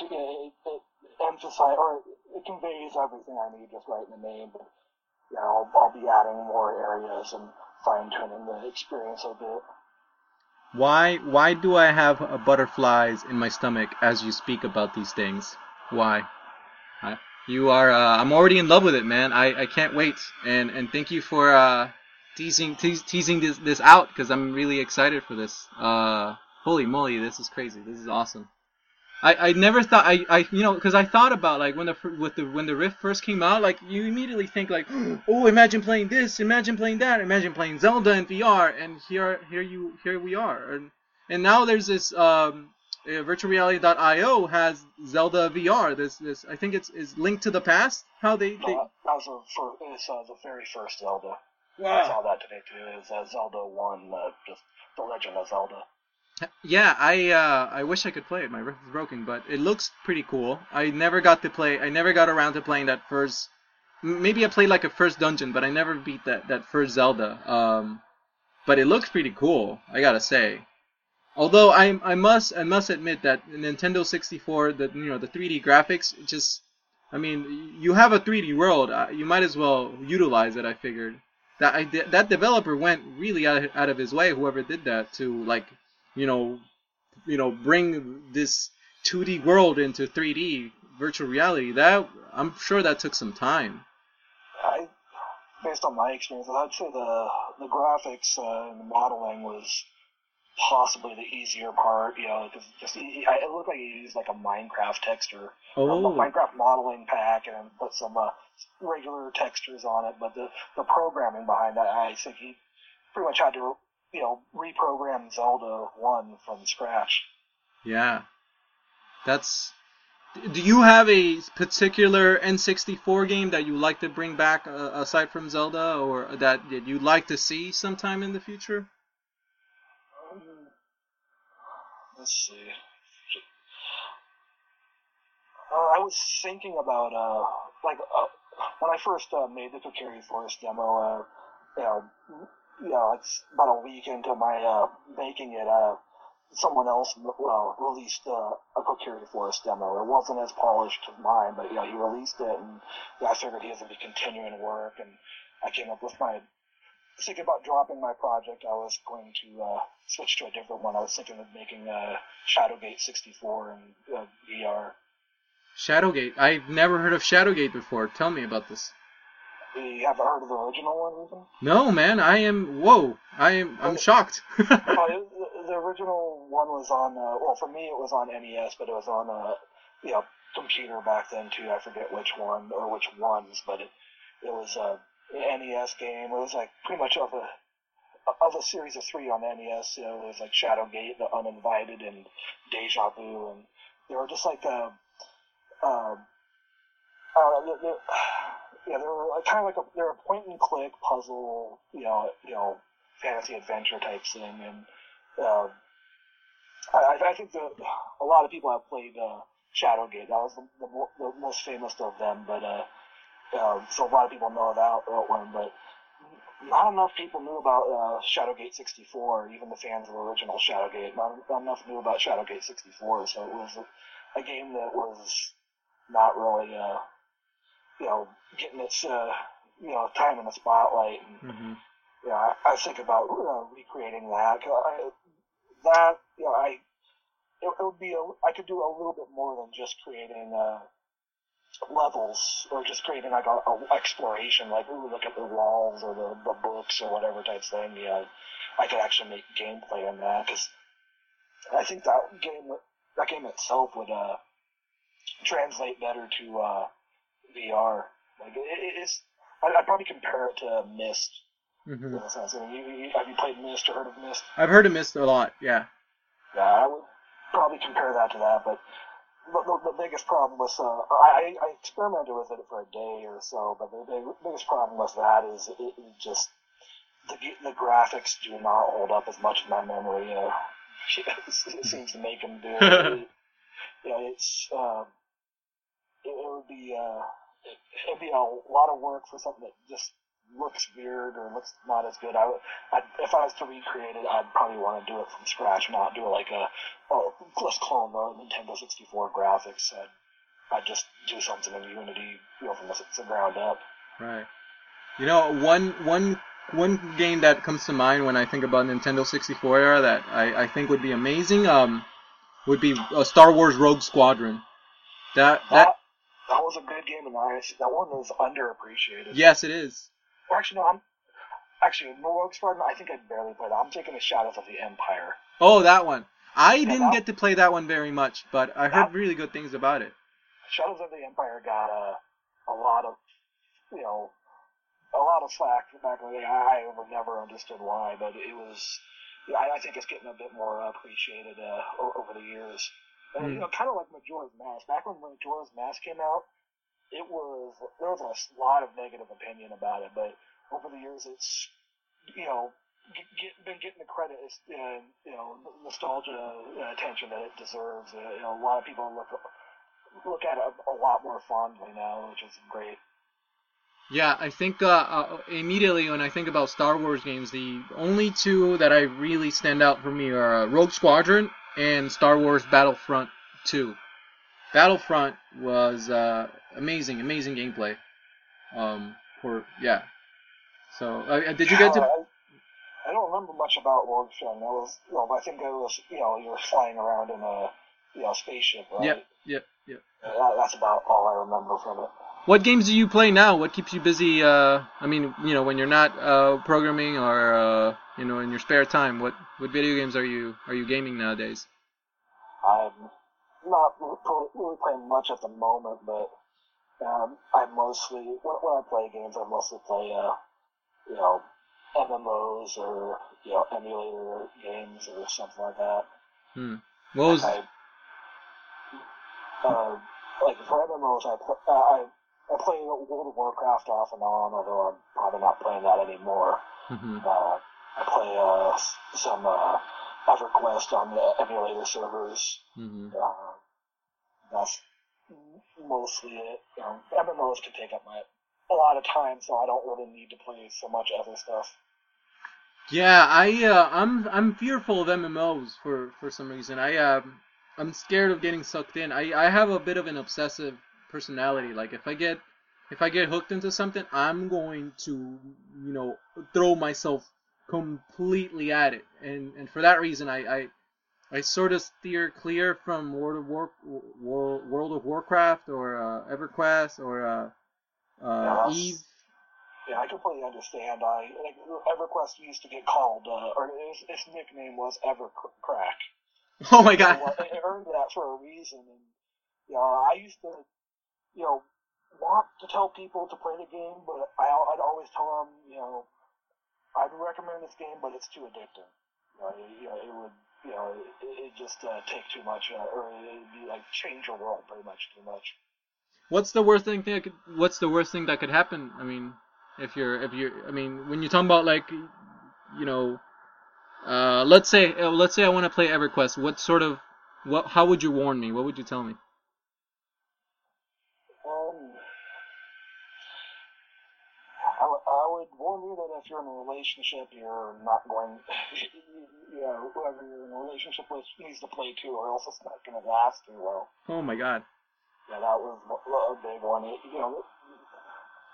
it, it, it emphasizes or it conveys everything I need just right in the name, but know, I'll, I'll be adding more areas and fine tuning the experience a bit. Why why do I have butterflies in my stomach as you speak about these things? Why? I, you are uh, I'm already in love with it, man. I, I can't wait. And and thank you for uh, teasing teas teasing this this out because I'm really excited for this. Uh, holy moly, this is crazy. This is awesome. I, I never thought I, I you know because I thought about like when the fir- with the when the Rift first came out like you immediately think like (gasps) oh imagine playing this imagine playing that imagine playing Zelda in VR and here here you here we are and and now there's this um uh, virtualreality.io has Zelda VR this this I think it's is Link to the Past how they, No, they that that was the, fir- it was, uh, the very first Zelda. I saw that today too. It was uh, Zelda 1, uh, just The Legend of Zelda. Yeah, I uh, I wish I could play it. My Rift is broken, but it looks pretty cool. I never got to play. I never got around to playing that first maybe I played like a first dungeon, but I never beat that that first Zelda. Um, but it looks pretty cool. I gotta say. Although I I must I must admit that Nintendo 64 the you know the 3D graphics just I mean you have a 3D world uh, you might as well utilize it I figured that I that developer went really out, out of his way whoever did that to like you know you know bring this 2D world into 3D virtual reality that I'm sure that took some time I, based on my experience, I'd say the the graphics uh, and the modeling was possibly the easier part. You know, because just it looked like he used like a Minecraft texture, a oh Minecraft modeling pack, and put some uh, regular textures on it. But the the programming behind that, I think he pretty much had to you know reprogram Zelda one from scratch. Yeah. That's. Do you have a particular N64 game that you like to bring back uh, aside from Zelda, or that that you'd like to see sometime in the future? Um, let's see. Uh, I was thinking about uh, like uh, when I first uh, made the Kokiri Forest demo. Uh, you know, you know, it's about a week into my uh, making it. Uh, someone else uh, released uh, a Kokiri Forest demo. It wasn't as polished as mine, but yeah, he released it, and yeah, I figured he was gonna be continuing work, and I came up with my thinking about dropping my project, I was going to uh, switch to a different one. I was thinking of making uh, Shadowgate 64 and uh, VR. Shadowgate. I've never heard of Shadowgate before. Tell me about this. You haven't heard of the original one, even? No, man. I am. Whoa. I am. I'm shocked. (laughs) oh, it, the, the original one was on. Uh, well, for me, it was on NES, but it was on a you know computer back then too. I forget which one or which ones, but it it was a NES game. It was like pretty much of a of a series of three on NES. You know, it was like Shadowgate, The Uninvited, and Deja Vu, and they were just like a. Um, uh, they- they- yeah, they were like, kind of like a they're a point and click puzzle, you know, you know, fantasy adventure type thing, and uh, I, I think that a lot of people have played uh, Shadowgate. That was the, the, the most famous of them, but uh, uh, so a lot of people know that, that one, but not enough people knew about uh, Shadowgate 64, even the fans of the original Shadowgate. Not, not enough knew about Shadowgate 64, so it was a, a game that was not really, uh, you know, getting its, uh, you know, time in the spotlight. And, hmm yeah, I, I think about uh, recreating that. 'cause I, that, you know, I, it, it would be, a, I could do a little bit more than just creating, uh, levels or just creating like a, a exploration, like ooh, look at the walls or the, the books or whatever type thing. Yeah, I could actually make gameplay in that because I think that game, that game itself would uh, translate better to uh, VR. Like it, it- it's, I'd, I'd probably compare it to Myst hmm sense. I you, you, have you played Myst or heard of Myst? I've heard of Myst a lot. Yeah. Yeah, I would probably compare that to that, but the, the, the biggest problem with uh, I, I experimented with it for a day or so, but the big, biggest problem with that is it, it just the the graphics do not hold up as much in my memory. Uh, (laughs) it seems to make them do. It, (laughs) you know, it's um, it, it would be uh, it, it'd be a lot of work for something that just looks weird or looks not as good. I would, I'd, if I was to recreate it, I'd probably want to do it from scratch, not do it like a oh let's clone the Nintendo 64 graphics. I'd, I'd just do something in Unity, you know, from the, the ground up. Right. You know, one one one game that comes to mind when I think about Nintendo 64 era that I, I think would be amazing um would be uh, Star Wars Rogue Squadron. That that That that was a good game, and I that one was underappreciated. yes, it is. Or actually, no, I'm actually no Rogue Squadron. I think I barely played. that. I'm taking the Shadows of the Empire. Oh, that one. I didn't that- get to play that one very much, but I heard That- really good things about it. Shadows of the Empire got a a lot of you know a lot of slack back in the day. I, never understood why, but it was. I, I think it's getting a bit more appreciated uh, over the years. And, Hmm. you know, kind of like Majora's Mask. Back when Majora's Mask came out, it was there was a lot of negative opinion about it, but over the years, it's you know get, get, been getting the credit, uh, you know, nostalgia uh, attention that it deserves. Uh, you know, a lot of people look look at it a, a lot more fondly now, which is great. Yeah, I think uh, uh, immediately when I think about Star Wars games, the only two that I really stand out for me are uh, Rogue Squadron and Star Wars Battlefront 2. Battlefront was uh, amazing, amazing gameplay. Um, for yeah. So uh, did you get to? I, I don't remember much about Squadron. That was, know, I think it was, you know, you were flying around in a, you know, spaceship, right? Yep, yep, yep. That, that's about all I remember from it. What games do you play now? What keeps you busy? Uh, I mean, you know, when you're not uh, programming or uh, you know, in your spare time, what what video games are you are you gaming nowadays? I'm not really playing much at the moment, but um, I mostly when, when I play games, I mostly play uh, you know MMOs or you know emulator games or something like that. Hmm. What was? I, uh, like for MMOs, I play, uh, I I play World of Warcraft off and on, although I'm probably not playing that anymore. hmm Uh, I play uh, some uh, EverQuest on the emulator servers. hmm Uh, that's mostly it. Know, MMOs can take up my a lot of time, so I don't really need to play so much other stuff. Yeah, I uh, I'm I'm fearful of MMOs for for some reason. I um I'm scared of getting sucked in. I I have a bit of an obsessive personality. Like if I get if I get hooked into something, I'm going to you know throw myself completely at it. And and for that reason, I I, I sort of steer clear from World of War, War World of Warcraft or uh, EverQuest or uh, uh, Yes. Eve. Yeah, I completely understand. I like, EverQuest used to get called, uh, or its, its nickname was EverCrack. (laughs) Oh my god. Well, it earned that for a reason, and you know, I used to, you know, want to tell people to play the game, but I, I'd always tell them, you know, I'd recommend this game, but it's too addictive. You know, it, you know, it would, you know, it, it just uh, take too much, uh, or it'd be like change your world pretty much too much. What's the worst thing that could? What's the worst thing that could happen? I mean, if you're, if you're, I mean, when you're talking about like, you know, uh, let's say, uh, let's say I want to play EverQuest. What sort of, what? How would you warn me? What would you tell me? Um, I, w- I would warn you that if you're in a relationship, you're not going, (laughs) you know, whoever you're in a relationship with needs to play too, or else it's not going to last too well. Oh my God. Yeah, that was a big one. It, you know,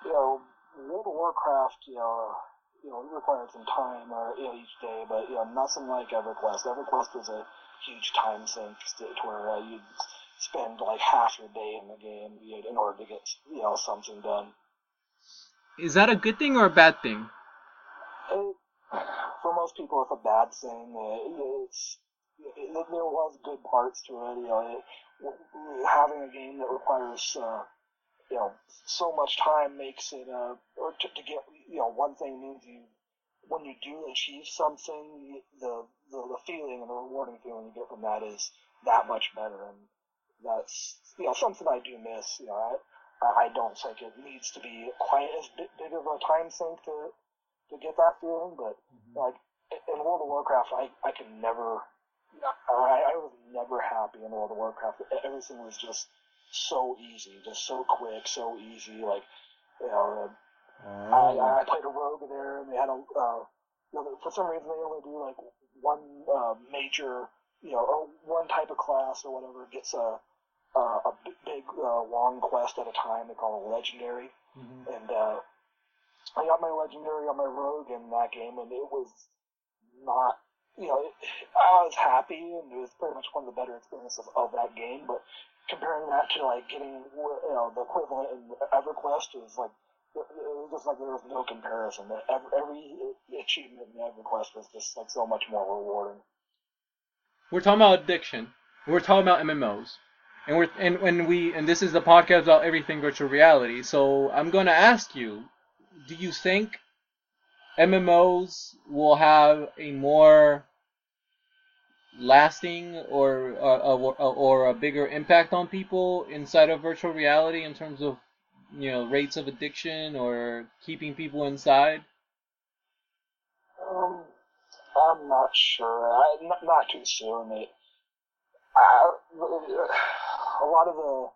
you know, World of Warcraft, you know, you know, it required some time or you know each day, but you know, nothing like EverQuest. EverQuest was a huge time sink to to where uh, you'd spend like half your day in the game you know, in order to get you know something done. Is that a good thing or a bad thing? It, for most people, it's a bad thing. Uh, It's it, there was good parts to it. You know, it, having a game that requires uh, you know so much time makes it uh, or to, to get you know one thing means you when you do achieve something, the, the the feeling and the rewarding feeling you get from that is that much better, and that's you know something I do miss. You know, I I I don't think it needs to be quite as big, big of a time sink to to get that feeling, but like in World of Warcraft, I I can never. I, I was never happy in World of Warcraft. Everything was just so easy, just so quick, so easy. Like, you know, I, I played a rogue there, and they had a, uh, you know, for some reason they only do like one uh, major, you know, or one type of class or whatever gets a a big uh, long quest at a time. They call it legendary, and uh, I got my legendary on my rogue in that game, and it was not. You know, I was happy, and it was pretty much one of the better experiences of that game. But comparing that to like getting, you know, the equivalent in EverQuest is like it was just like there was no comparison. Every, every achievement in EverQuest was just like so much more rewarding. We're talking about addiction. We're talking about MMOs. And we're and when we and this is the podcast about everything virtual reality. So I'm gonna ask you, do you think MMOs will have a more lasting or or, or, or a bigger impact on people inside of virtual reality in terms of you know rates of addiction or keeping people inside? Um, I'm not sure. I, not, not too soon. It, I, a lot of the,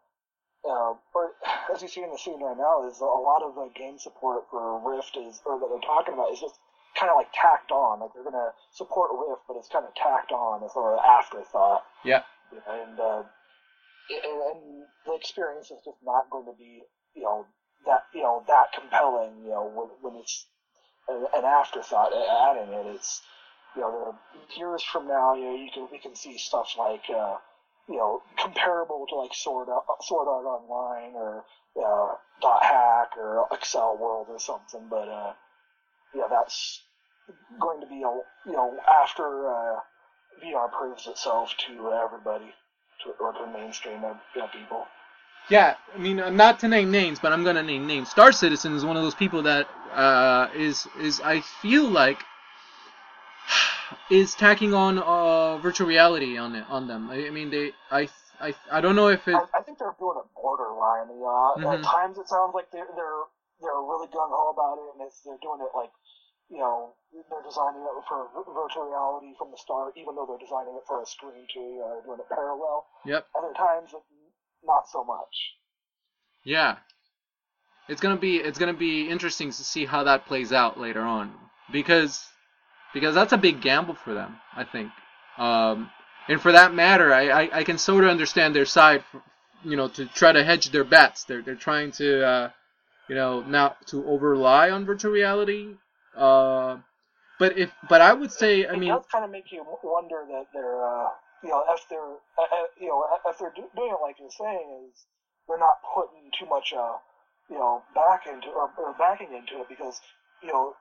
uh, or (sighs) as you see in the scene right now, is a lot of the game support for Rift is, or that they're talking about, is just kind of like tacked on. Like they're gonna support Rift, but it's kind of tacked on as sort of an afterthought. Yeah. And uh, and, and the experience is just not going to be, you know, that you know that compelling. You know, when, when it's an, an afterthought adding it, it's you know, years from now, you know, you can we can see stuff like. Uh, you know, comparable to like Sword Art, Sword Art Online or uh, Dot Hack or Accel World or something. But uh, yeah, that's going to be a you know after uh, VR proves itself to everybody, to, or to mainstream of you know, people. Yeah, I mean, uh, not to name names, but I'm gonna name names. Star Citizen is one of those people that uh, is is I feel like is tacking on uh, virtual reality on it on them. I, I mean, they I I I don't know if it. I, I think they're doing it borderline. Uh, Mhm. At times, it sounds like they're they're they're really gung ho about it, and it's, they're doing it like you know they're designing it for virtual reality from the start, even though they're designing it for a screen too. You know, they're doing it parallel. Yep. Other times, not so much. Yeah. It's gonna be it's gonna be interesting to see how that plays out later on because because that's a big gamble for them I think. Um, and for that matter I, I, I can sort of understand their side for, you know to try to hedge their bets. They're they're trying to uh, you know not to over rely on virtual reality. Uh, but if but I would say I it mean does kind of make you wonder that they're, uh, you know, if they're, uh, uh, you know, if they're doing it like you're saying, is they're not putting too much, uh, you know, back into or, or backing into it because, you know,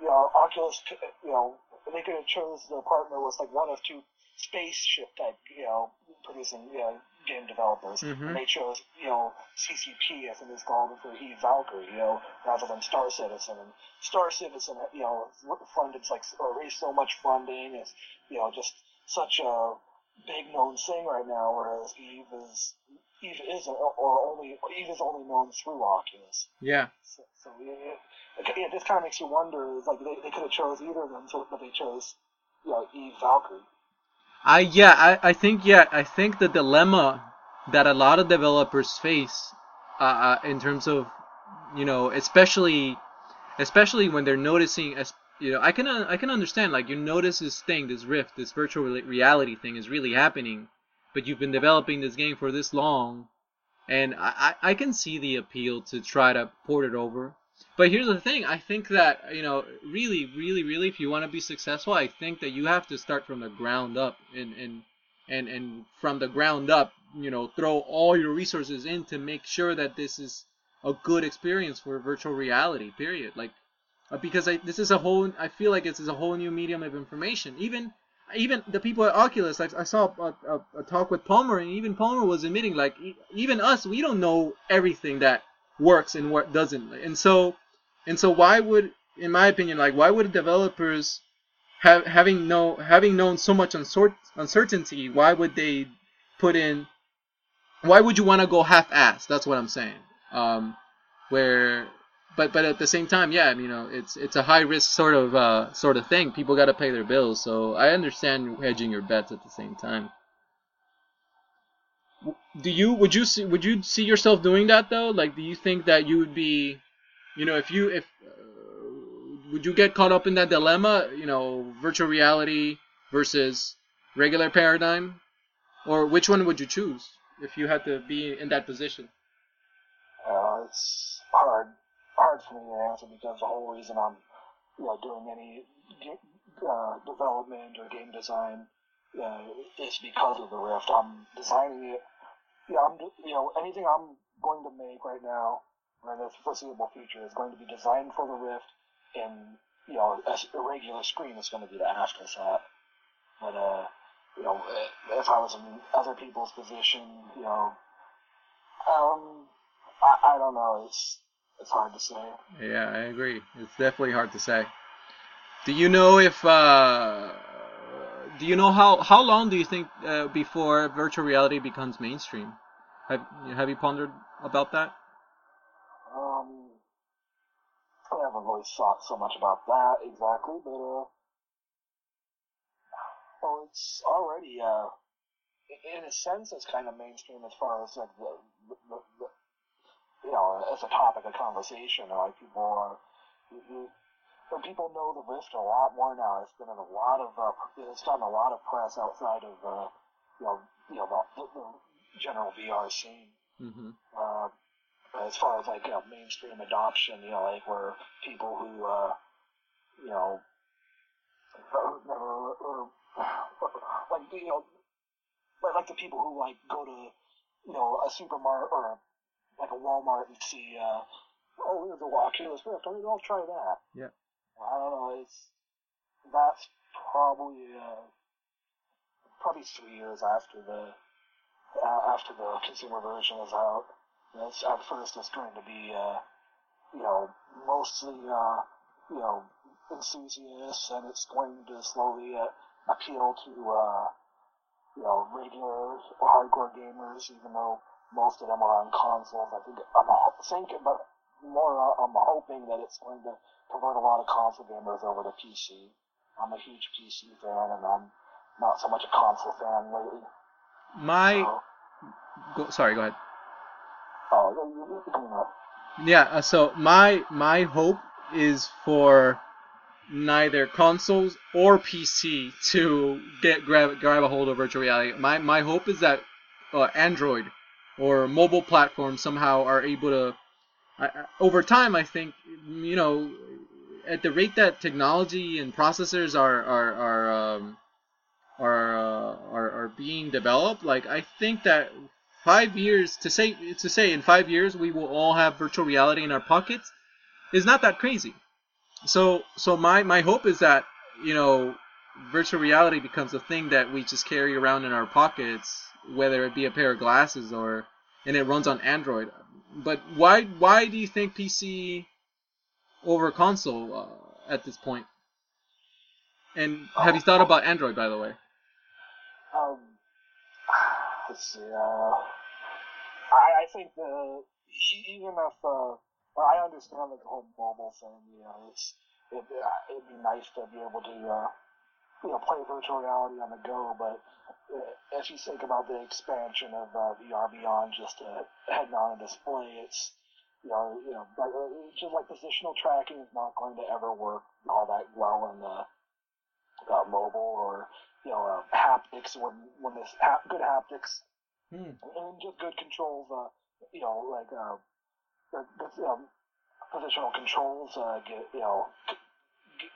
you know, Oculus, you know, they could have chose their partner with like one of two spaceship type, you know, producing, you know, game developers. Mhm. And they chose, you know, CCP, I think it's called for Eve Valkyrie, you know, rather than Star Citizen. And Star Citizen, you know, funded like or raised so much funding. It's, you know, just such a big known thing right now. Whereas Eve is Eve isn't, or only Eve is only known through Oculus. yeah So, so yeah, it, it just kind of makes you wonder. It's like they, they could have chose either of them, so, but they chose, you know, Eve Valkyrie. I yeah, I, I think yeah, I think the dilemma that a lot of developers face, uh, uh, in terms of, you know, especially, especially when they're noticing, as you know, I can uh, I can understand like you notice this thing, this rift, this virtual re- reality thing is really happening, but you've been developing this game for this long, and I I, can see the appeal to try to port it over. But here's the thing, I think that, you know, really, really, really, if you want to be successful, I think that you have to start from the ground up and, and, and, and from the ground up, you know, throw all your resources in to make sure that this is a good experience for virtual reality, period. Like, uh, because I, this is a whole, I feel like this is a whole new medium of information. Even, even the people at Oculus, like I saw a, a, a talk with Palmer, and even Palmer was admitting, like, even us, we don't know everything that works and what doesn't. And so, and so why would, in my opinion, like why would developers have having know having known so much uncertainty, why would they put in? Why would you want to go half-assed? That's what I'm saying. Um, where, but but at the same time, yeah, I you know, it's it's a high risk sort of uh, sort of thing. People got to pay their bills, so I understand hedging your bets at the same time. Do you would you see would you see yourself doing that though? Like, do you think that you would be, you know, if you if uh, would you get caught up in that dilemma? You know, virtual reality versus regular paradigm, or which one would you choose if you had to be in that position? Uh, it's hard, hard for me to answer because the whole reason I'm, you know, doing any uh, development or game design uh, is because of the Rift. I'm designing it. Yeah, I'm, you know, anything I'm going to make right now in the foreseeable future is going to be designed for the Rift, and you know, a, regular screen is going to be the afterthought. But uh, you know, if I was in other people's position, you know, um, I, I don't know. It's it's hard to say. Yeah, I agree. It's definitely hard to say. Do you know if uh, do you know how how long do you think uh, before virtual reality becomes mainstream? Have have you pondered about that? Um, I haven't really thought so much about that exactly, but uh, well, it's already uh, in a sense, it's kind of mainstream as far as like the the, the, you know, as a topic of conversation. Like people are, you- you- but people know the Rift a lot more now. It's been in a lot of, uh, it's gotten a lot of press outside of, uh, you know, you know, the, the general VR scene. hmm Uh, as far as like you know, mainstream adoption, you know, like where people who, uh, you know, or, or, like you know, like, like the people who like go to, you know, a supermarket or like a Walmart and see, uh, oh, there's a Oculus Rift. I mean, I'll try that. Yeah. I don't know. It's that's probably uh, probably three years after the uh, after the consumer version is out. It's, at first, it's going to be, uh, you know, mostly, uh, you know, enthusiasts, and it's going to slowly uh, appeal to, uh, you know, regular hardcore gamers, even though most of them are on consoles. I think I'm thinking, but more, uh, I'm hoping that it's going to convert a lot of console gamers over to PC. I'm a huge PC fan, and I'm not so much a console fan lately. My So, go, sorry, go ahead. oh, you- you- Yeah, uh, so my my hope is for neither consoles or PC to get grab grab a hold of virtual reality. My my hope is that uh, Android or mobile platforms somehow are able to. I, over time, I think you know, at the rate that technology and processors are are are um, are, uh, are are being developed, like I think that five years to say to say in five years we will all have virtual reality in our pockets is not that crazy. So so my my hope is that you know virtual reality becomes a thing that we just carry around in our pockets, whether it be a pair of glasses or and it runs on Android. But why why do you think PC over console uh, at this point? And have you thought about Android by the way? Um, (sighs) let's see. Uh, I, I think the even if uh, I understand the whole mobile thing, you know, it's it, uh, it'd be nice to be able to uh, you know play virtual reality on the go, but uh, if you think about the expansion of uh, VR beyond just a head-mounted display, it's you know, you know, like, uh, it's just like positional tracking is not going to ever work all that well in the uh, mobile or you know uh, haptics when when this good haptics Hmm. and just good controls. Uh, you know, like uh, the, the um, positional controls uh, get you know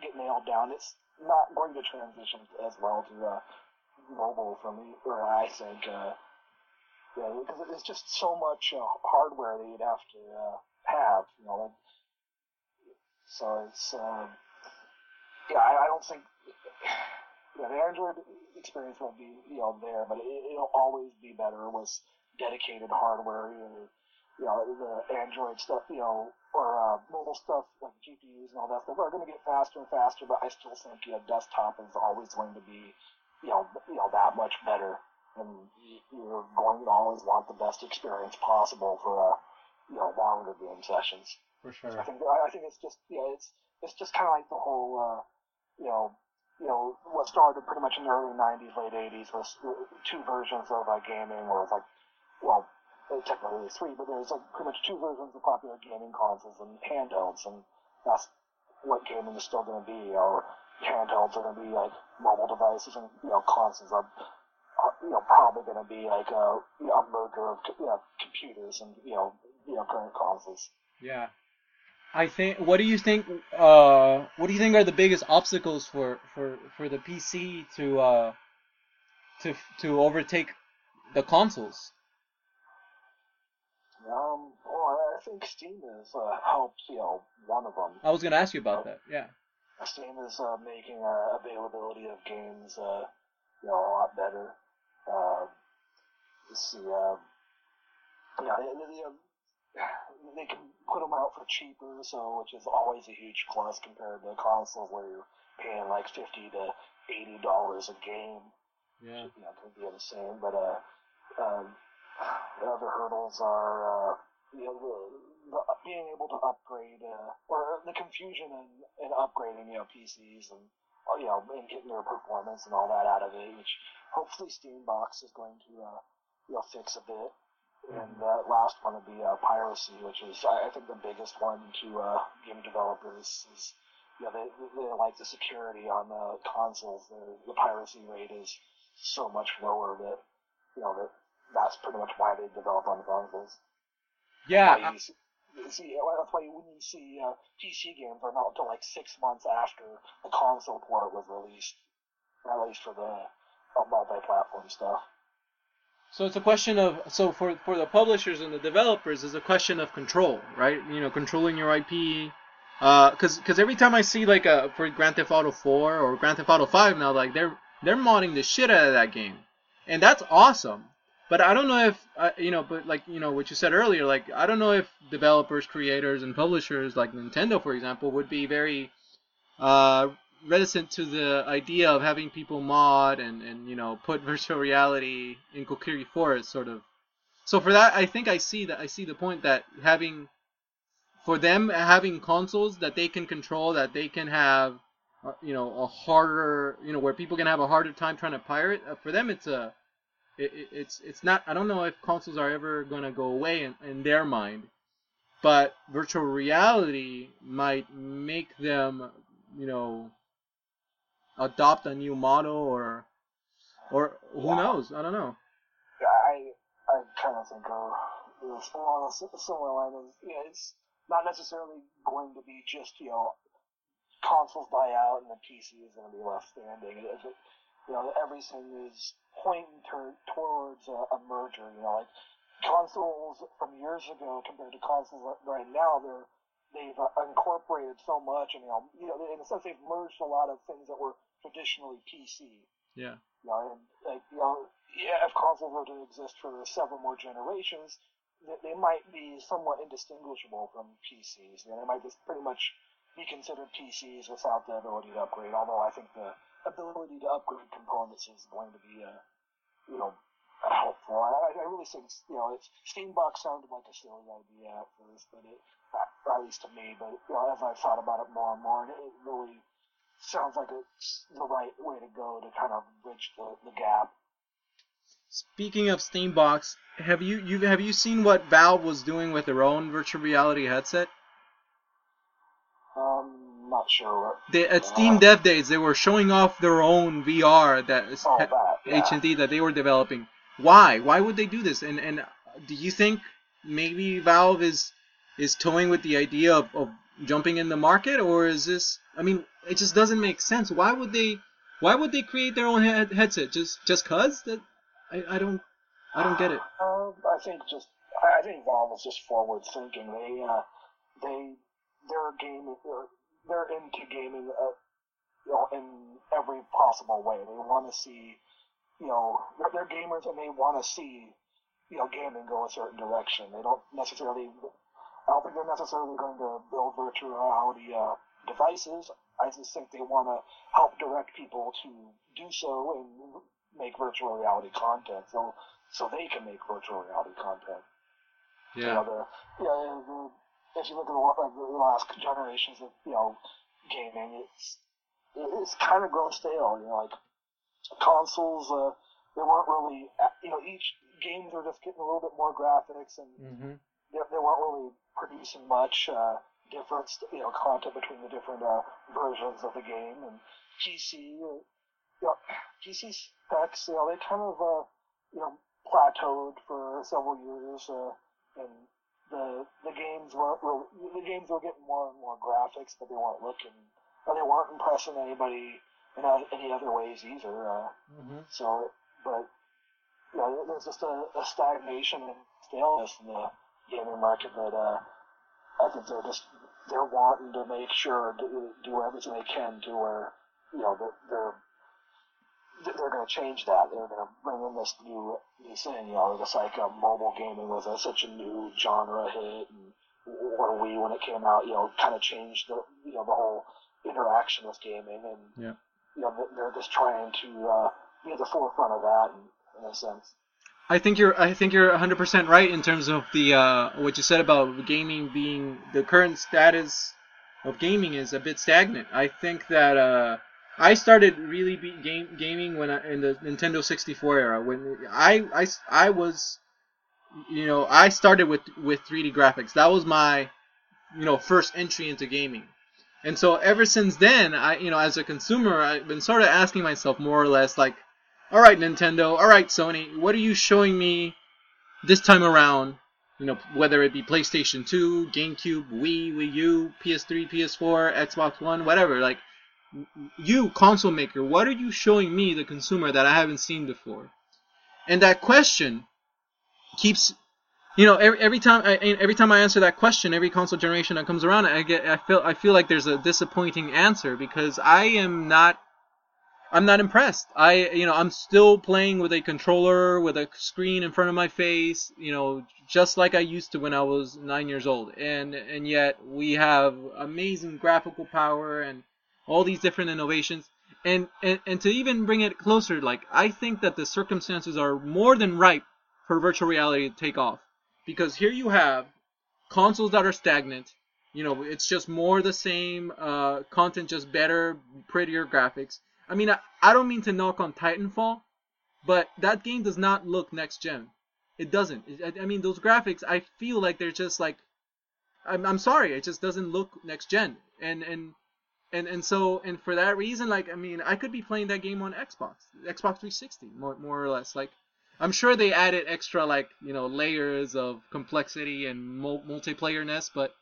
get nailed down. It's not going to transition as well to uh, mobile for me, or I think. Uh, yeah, because it's just so much uh, hardware that you'd have to uh, have, you know. Like, so it's, um, yeah, I, I don't think, yeah, the Android experience won't be, you know, there, but it, it'll always be better with dedicated hardware, you know, you know, the Android stuff, you know, or uh, mobile stuff like GPUs and all that stuff are going to get faster and faster, but I still think, you know, desktop is always going to be, you know, you know, that much better and you're going to always want the best experience possible for uh, you know longer game sessions. For sure. think I I think it's just yeah it's it's just kind of like the whole uh, you know you know what started pretty much in the early '90s, late '80s was uh, two versions of uh, gaming, where it's like well uh, technically three, but there's like pretty much two versions of popular gaming consoles and handhelds, and that's what gaming is still going to be. Or handhelds are going to be like mobile devices, and you know consoles are are, you know, probably going to be like a, you know, a merger of you know, computers and you know, you know, current consoles. Yeah. I think. What do you think? Uh, what do you think are the biggest obstacles for for for the PC to uh to to overtake the consoles? Um, well, I think Steam has uh, helped, you know, one of them. I was gonna ask you about that. Yeah. Steam is uh, making uh, availability of games, uh, you know, a lot better. Uh, let's see, uh, yeah, they, they, um, they can put them out for cheaper, so which is always a huge plus compared to consoles where you're paying like fifty to eighty dollars a game. Yeah. you know, could be same, but uh, um, the other hurdles are, uh, you know, the, the being able to upgrade, uh, or the confusion in, in upgrading, you know, PCs and, uh, you know, and getting their performance and all that out of it, which hopefully Steambox is going to, uh, you know, fix a bit. and that last one would be uh, piracy, which is I, I think the biggest one to uh, game developers is you know they, they like the security on the consoles. The, the piracy rate is so much lower that you know that that's pretty much why they develop on the consoles. Yeah. Why see, see, that's why when you see uh, PC games are not until like six months after the console port was released, at least for the uh, multi-platform stuff. So it's a question of so for for the publishers and the developers, it's a question of control, right? You know, controlling your IP. Because because every time I see like a for Grand Theft Auto 4 or Grand Theft Auto 5 now, like they're they're modding the shit out of that game, and that's awesome. But I don't know if uh, you know, but like you know what you said earlier, like I don't know if developers, creators, and publishers like Nintendo, for example, would be very uh, reticent to the idea of having people mod and, and you know put (laughs) virtual reality in Kokiri Forest sort of. So for that, I think I see that I see the point that having for them having consoles that they can control, that they can have, uh, you know, a harder, you know, where people can have a harder time trying to pirate. Uh, for them, it's a, it, it, it's it's not. I don't know if consoles are ever gonna go away in, in their mind, but virtual reality might make them, you know, adopt a new model or or who Yeah. knows i don't know Yeah, I I kind of think uh, you know, along a similar line is you know, it's not necessarily going to be just you know consoles die out and the PC is going to be left standing. If it, you know everything is pointing to, towards a, a merger. You know, like consoles from years ago compared to consoles right now, they're they've uh, incorporated so much, and you know, you know, in a sense, they've merged a lot of things that were traditionally PC. yeah You know, and like you know, yeah, if consoles were to exist for several more generations, they, they might be somewhat indistinguishable from PCs. You know, they might just pretty much be considered PCs without the ability to upgrade. Although I think the ability to upgrade components is going to be, uh, you know, helpful. I, I really think you know, it's, Steambox sounded like a silly idea at first, but it, at least to me. But you know, as I've thought about it more and more, and it really sounds like it's the right way to go to kind of bridge the, the gap. speaking of steambox have you you have you seen what valve was doing with their own virtual reality headset Not sure what. they, at steam dev days they were showing off their own vr that is Oh, that, yeah. HMD that they were developing. Why? Why would they do this? And and do you think maybe Valve is is toying with the idea of, of jumping in the market, or is this? I mean, it just doesn't make sense. Why would they? Why would they create their own head, headset? Just just cause that? I, I don't I don't get it. Um, I think just I think Valve is just forward thinking. They uh, they their game they're into gaming. Uh, you know, in every possible way. They want to see, you know, they're, they're gamers and they want to see, you know, gaming go a certain direction. They don't necessarily. I don't think they're necessarily going to build virtual reality uh, devices. I just think they want to help direct people to do so and make virtual reality content, so so they can make virtual reality content. You know, the, yeah, the, if you look at the, like, the last generations of you know gaming, it's it's kind of grown stale. You know, like consoles, uh, they weren't really uh, you know each games were just getting a little bit more graphics and Mm-hmm. they, they weren't really producing much uh, different, you know, content between the different uh, versions of the game. And PC, uh, you know, PC specs, you know, they kind of, uh, you know, plateaued for several years, uh, and the the games weren't really, the games were getting more and more graphics, but they weren't looking, or they weren't impressing anybody in any other ways either. Uh, Mm-hmm. so, but you know, there's just a, a stagnation and staleness in the gaming market that uh, I think they're just they're wanting to make sure to do everything they can to where you know they're they're, going to change that. They're going to bring in this new new thing. You know, just like uh, mobile gaming was a, such a new genre hit, and or Wii when it came out, you know, kind of changed the you know the whole interaction with gaming, and Yeah. you know they're- they're just trying to uh, be at the forefront of that in, in a sense. I think you're I think you're 100% right in terms of the uh, what you said about gaming being the current status of gaming is a bit stagnant. I think that uh, I started really be game gaming when I, in the Nintendo 64 era when I, I, I was you know, I started with with 3D graphics. That was my, you know, first entry into gaming. And so ever since then, I, you know, as a consumer, I've been sort of asking myself more or less like, all right, Nintendo, all right, Sony, what are you showing me this time around? You know, whether it be PlayStation 2, GameCube, Wii, Wii U, PS3, PS4, Xbox One, whatever. Like, you, console maker, what are you showing me, the consumer, that I haven't seen before? And that question keeps you know every, every time I, every time I answer that question every console generation that comes around I get I feel I feel like there's a disappointing answer because I am not I'm not impressed. I you know I'm still playing with a controller with a screen in front of my face, you know, just like I used to when I was 9 years old. And and yet we have amazing graphical power and all these different innovations. And, and and to even bring it closer, like I think that the circumstances are more than ripe for virtual reality to take off. Because here you have consoles that are stagnant. You know, it's just more the same uh, content, just better, prettier graphics. I mean, I, I don't mean to knock on Titanfall, but that game does not look next gen. It doesn't. I, I mean, those graphics, I feel like they're just like, I'm, I'm sorry, it just doesn't look next gen. And and and and so and for that reason, like, I mean, I could be playing that game on Xbox, Xbox 360, more more or less. Like, I'm sure they added extra like you know layers of complexity and multiplayerness, but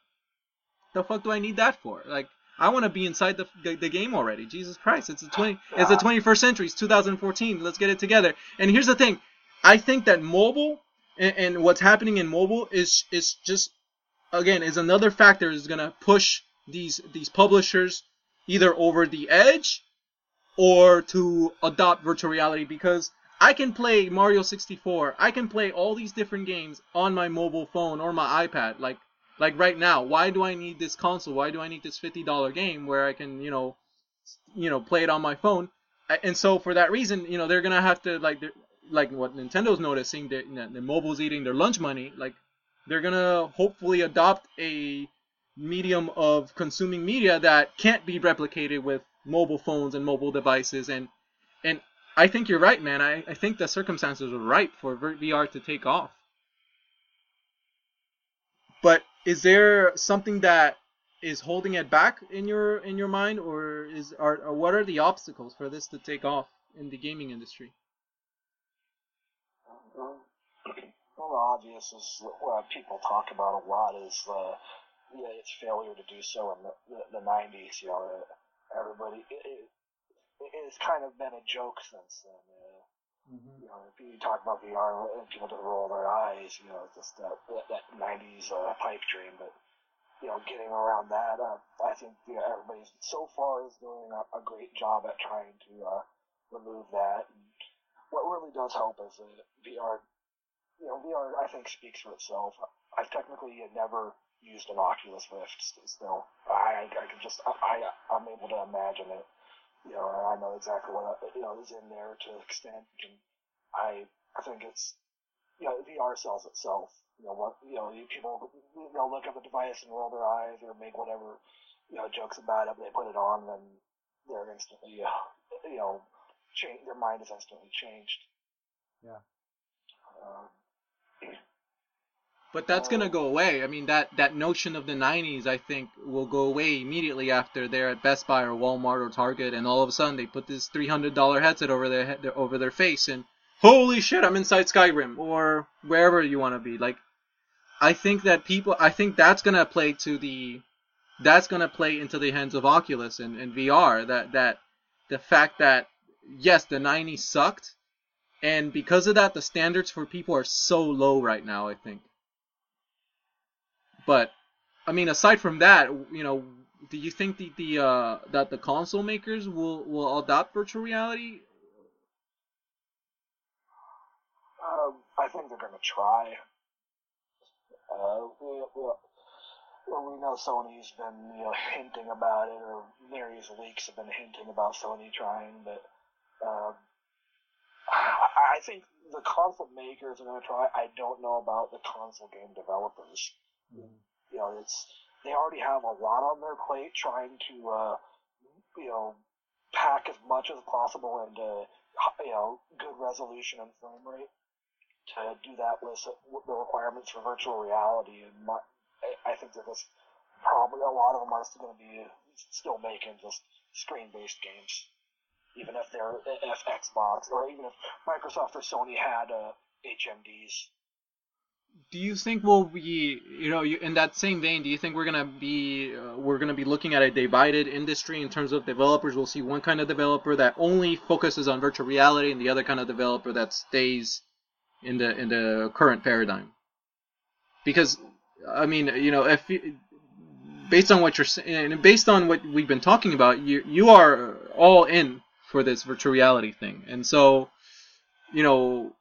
the fuck do I need that for? Like I want to be inside the, the, the game already. Jesus Christ, it's a twenty it's the 21st century. It's 2014. Let's get it together. And here's the thing, I think that mobile and, and what's happening in mobile is is just again is another factor is gonna push these these publishers either over the edge or to adopt virtual reality because I can play Mario 64. I can play all these different games on my mobile phone or my iPad. Like like right now, why do I need this console? Why do I need this $50 game where I can, you know, you know, play it on my phone? And so for that reason, you know, they're gonna have to like like what Nintendo's noticing that the mobile's eating their lunch money. Like they're gonna hopefully adopt a medium of consuming media that can't be replicated with mobile phones and mobile devices and and I think you're right, man. I, I think the circumstances are right for VR to take off. But is there something that is holding it back in your in your mind, or is are or what are the obstacles for this to take off in the gaming industry? Well, (clears throat) the obvious is what people talk about a lot is uh, yeah, its failure to do so in the, the, the 90s. You know, everybody it, it's kind of been a joke since then. Uh, mm-hmm. You know, if you talk about VR, people just roll their eyes. You know, it's just that that, 90s uh, pipe dream. But you know, getting around that, uh, I think you know, everybody so far is doing a, a great job at trying to uh, remove that. And what really does help is that VR. You know, VR I think speaks for itself. I've technically never used an Oculus Rift still. I I can just I I'm able to imagine it you know, and I know exactly what you know is in there to extend, and I I think it's you know VR sells itself. You know what you know people you know look at the device and roll their eyes or make whatever you know jokes about it. They put it on and they're instantly uh, (laughs) you know change their mind is instantly changed. Yeah. Um, (clears throat) but that's gonna go away. I mean, that that notion of the '90s, I think, will go away immediately after they're at Best Buy or Walmart or Target, and all of a sudden they put this $300 headset over their head, over their face, and holy shit, I'm inside Skyrim or wherever you want to be. Like, I think that people, I think that's gonna play to the, that's gonna play into the hands of Oculus and, and VR. That that the fact that yes, the '90s sucked, and because of that, the standards for people are so low right now. I think. But I mean, aside from that, you know, do you think the, the uh, that the console makers will will adopt virtual reality? Um, I think they're gonna try. Uh, we, we, well, we know Sony's been you know (laughs) hinting about it, or various leaks have been hinting about Sony trying, but um, I, I think the console makers are gonna try. I don't know about the console game developers. You know, it's they already have a lot on their plate trying to, uh, you know, pack as much as possible into, you know, good resolution and frame rate. to do that with the requirements for virtual reality, and my, I think that probably a lot of them are still going to be still making just screen-based games, even if they're if Xbox or even if Microsoft or Sony had uh, HMDs. Do you think we'll be, you know, in that same vein? Do you think we're gonna be, uh, we're gonna be looking at a divided industry in terms of developers? We'll see one kind of developer that only focuses on virtual reality, and the other kind of developer that stays in the in the current paradigm. Because, I mean, you know, if based on what you're saying, and based on what we've been talking about, you you are all in for this virtual reality thing, and so, you know,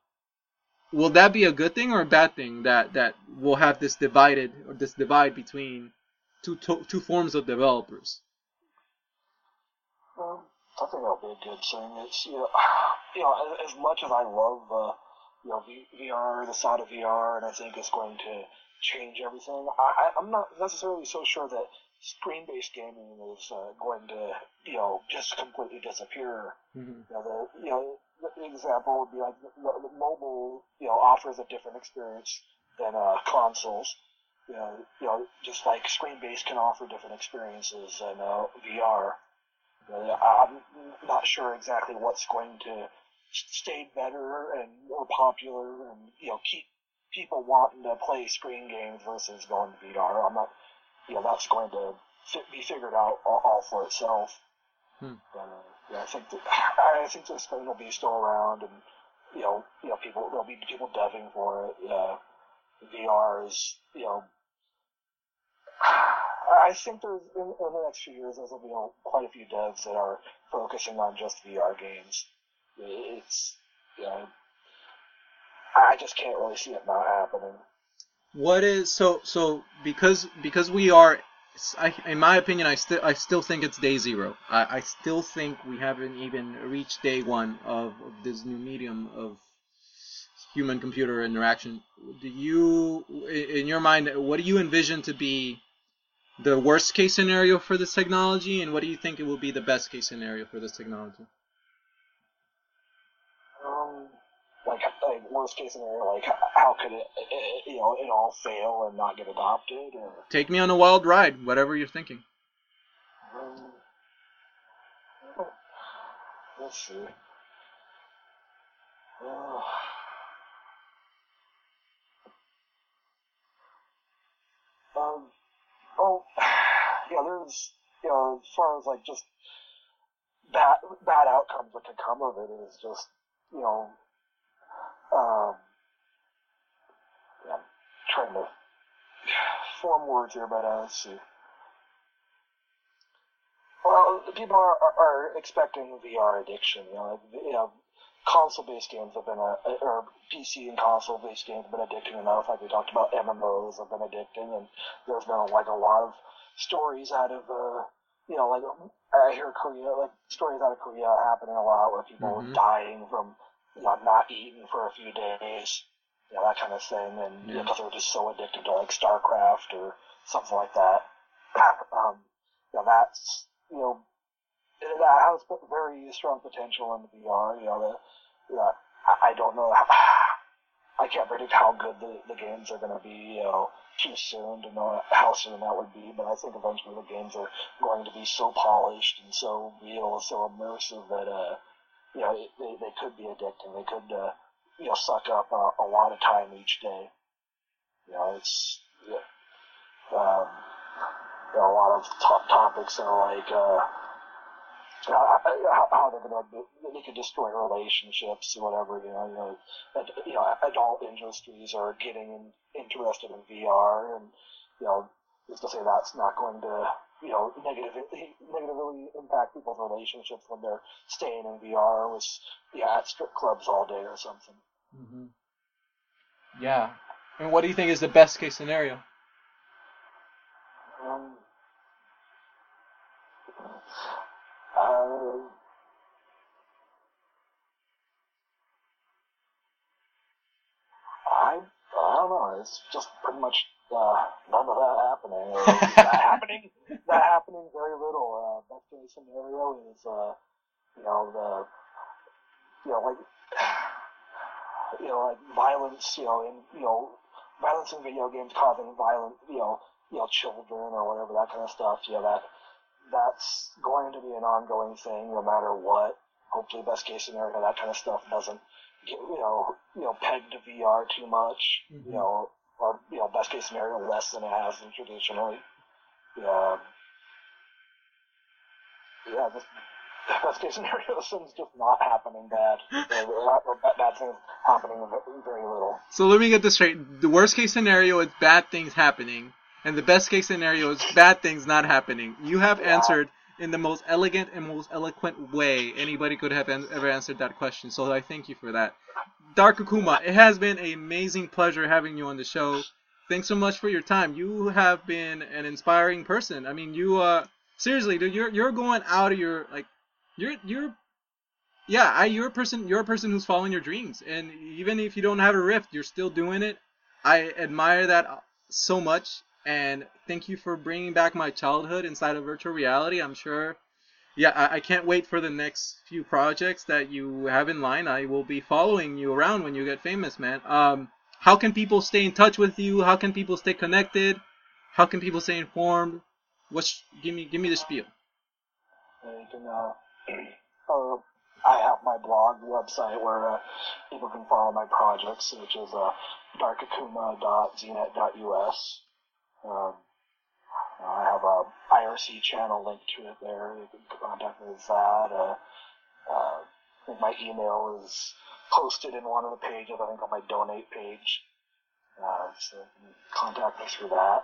will that be a good thing or a bad thing that that we'll have this divided or this divide between two two forms of developers? Um, I think that'll be a good thing. It's you know, (sighs) you know, as much as I love uh, you know VR, the side of VR, and I think it's going to change everything. I, I, am not necessarily so sure that screen-based gaming is uh, going to, you know, just completely disappear. Mm-hmm. You know, the, you know, example would be like mobile, you know, offers a different experience than uh, consoles. You know, you know, just like screen-based can offer different experiences than uh, VR. You know, I'm not sure exactly what's going to stay better and more popular and you know keep people wanting to play screen games versus going to VR. I'm not, you know, that's going to fit, be figured out all, all for itself. Hmm. Uh, yeah, I think that, (laughs) I think the screen will be still around, and you know, you know, people there'll be people deving for it. Uh, VR is, you know, (sighs) I think there's in, in the next few years there'll be you know, quite a few devs that are focusing on just VR games. It's you know, I just can't really see it not happening. What is so so because because we are I, in my opinion, I still I still think it's day zero. I, I still think we haven't even reached day one of, of this new medium of human computer interaction. Do you, in your mind, what do you envision to be the worst case scenario for this technology, and what do you think it will be the best case scenario for this technology? Worst case scenario, like how could it, it, you know, it all fail and not get adopted? Or... Take me on a wild ride, whatever you're thinking. Um, let's see. Uh, um, oh, (sighs) yeah, there's, you know, as far as like just bad bad outcomes that can come of it is just, you know, um, I'm trying to form words here, but uh, let's see. Well, people are, are, are expecting VR addiction. You know, like, you know, console-based games have been a, or PC and console-based games have been addicting enough. Like we talked about, MMOs have been addicting, and there's been like a lot of stories out of, uh, you know, like I hear Korea, like stories out of Korea happening a lot where people mm-hmm. are dying from you know, not eating for a few days, you know, that kind of thing, and yeah. because they were just so addicted to like StarCraft or something like that. (coughs) um, you know, that's you know, that has very strong potential in the VR. You know, the, you know, I, I don't know. How, (sighs) I can't predict how good the, the games are going to be. You know, too soon to know how soon that would be, but I think eventually the games are going to be so polished and so real, so immersive that uh you know, they, they could be addicting. They could, uh, you know, suck up a, a lot of time each day. You know, it's, yeah, um, you know, a lot of top topics are like, uh, how, how they're gonna they could destroy relationships or whatever you know you know ad, you know adult industries are getting interested in VR and you know just to say that's not going to you know, negatively, negatively impact people's relationships when they're staying in VR with, yeah, at strip clubs all day or something. Mm-hmm. Yeah. And what do you think is the best case scenario? Um, uh, I, I. It's just pretty much uh, none of that happening. Or (laughs) that happening, that happening very little. Uh, best case scenario is, uh, you know, the, you know, like, you know, like violence, you know, in you know, violence in video games causing violent, you know, you know, children or whatever that kind of stuff. Yeah, that that's going to be an ongoing thing no matter what. Hopefully, best case scenario, that kind of stuff doesn't you know you know pegged to VR too much. Mhm. You know, or you know, best case scenario less than it has been traditionally. Yeah. Yeah, this (laughs) best case scenario, (laughs) this thing's just not happening bad. (laughs) or, or bad, bad things happening very little. So let me get this straight. The worst case scenario is bad things happening, and the best case scenario is bad things not happening. You have Yeah. answered in the most elegant and most eloquent way anybody could have ever answered that question. So I thank you for that. Dark Akuma, it has been an amazing pleasure having you on the show. Thanks so much for your time. You have been an inspiring person. I mean, you uh seriously, dude, you're you're going out of your like you're you're yeah, I you're a person you're a person who's following your dreams, and even if you don't have a rift, you're still doing it. I admire that so much, and thank you for bringing back my childhood inside of virtual reality. I'm sure. Yeah, I, I can't wait for the next few projects that you have in line. I will be following you around when you get famous, man. Um, how can people stay in touch with you? How can people stay connected? How can people stay informed? What's give me give me the spiel. You can, uh, (clears throat) uh, I have my blog website where uh, people can follow my projects, which is uh, darkakuma.znet.us. Um, I have a IRC channel linked to it there. You can contact me with that. Uh, uh, I think my email is posted in one of the pages, I think on my donate page. Uh, so you can contact me through that.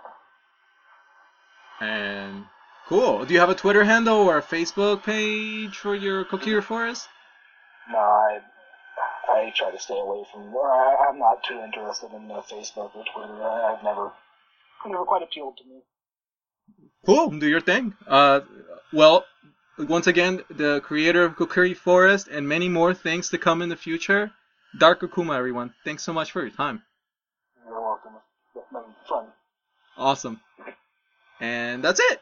And cool. Do you have a Twitter handle or a Facebook page for your Kokiri Forest? No, I I try to stay away from. Or I, I'm not too interested in uh, Facebook or Twitter. I, I've never never quite appealed to me. Cool. Do your thing. Uh, well, once again, the creator of Kokiri Forest and many more things to come in the future. Dark Akuma, everyone. Thanks so much for your time. You're welcome. It's been fun. Awesome. And that's it.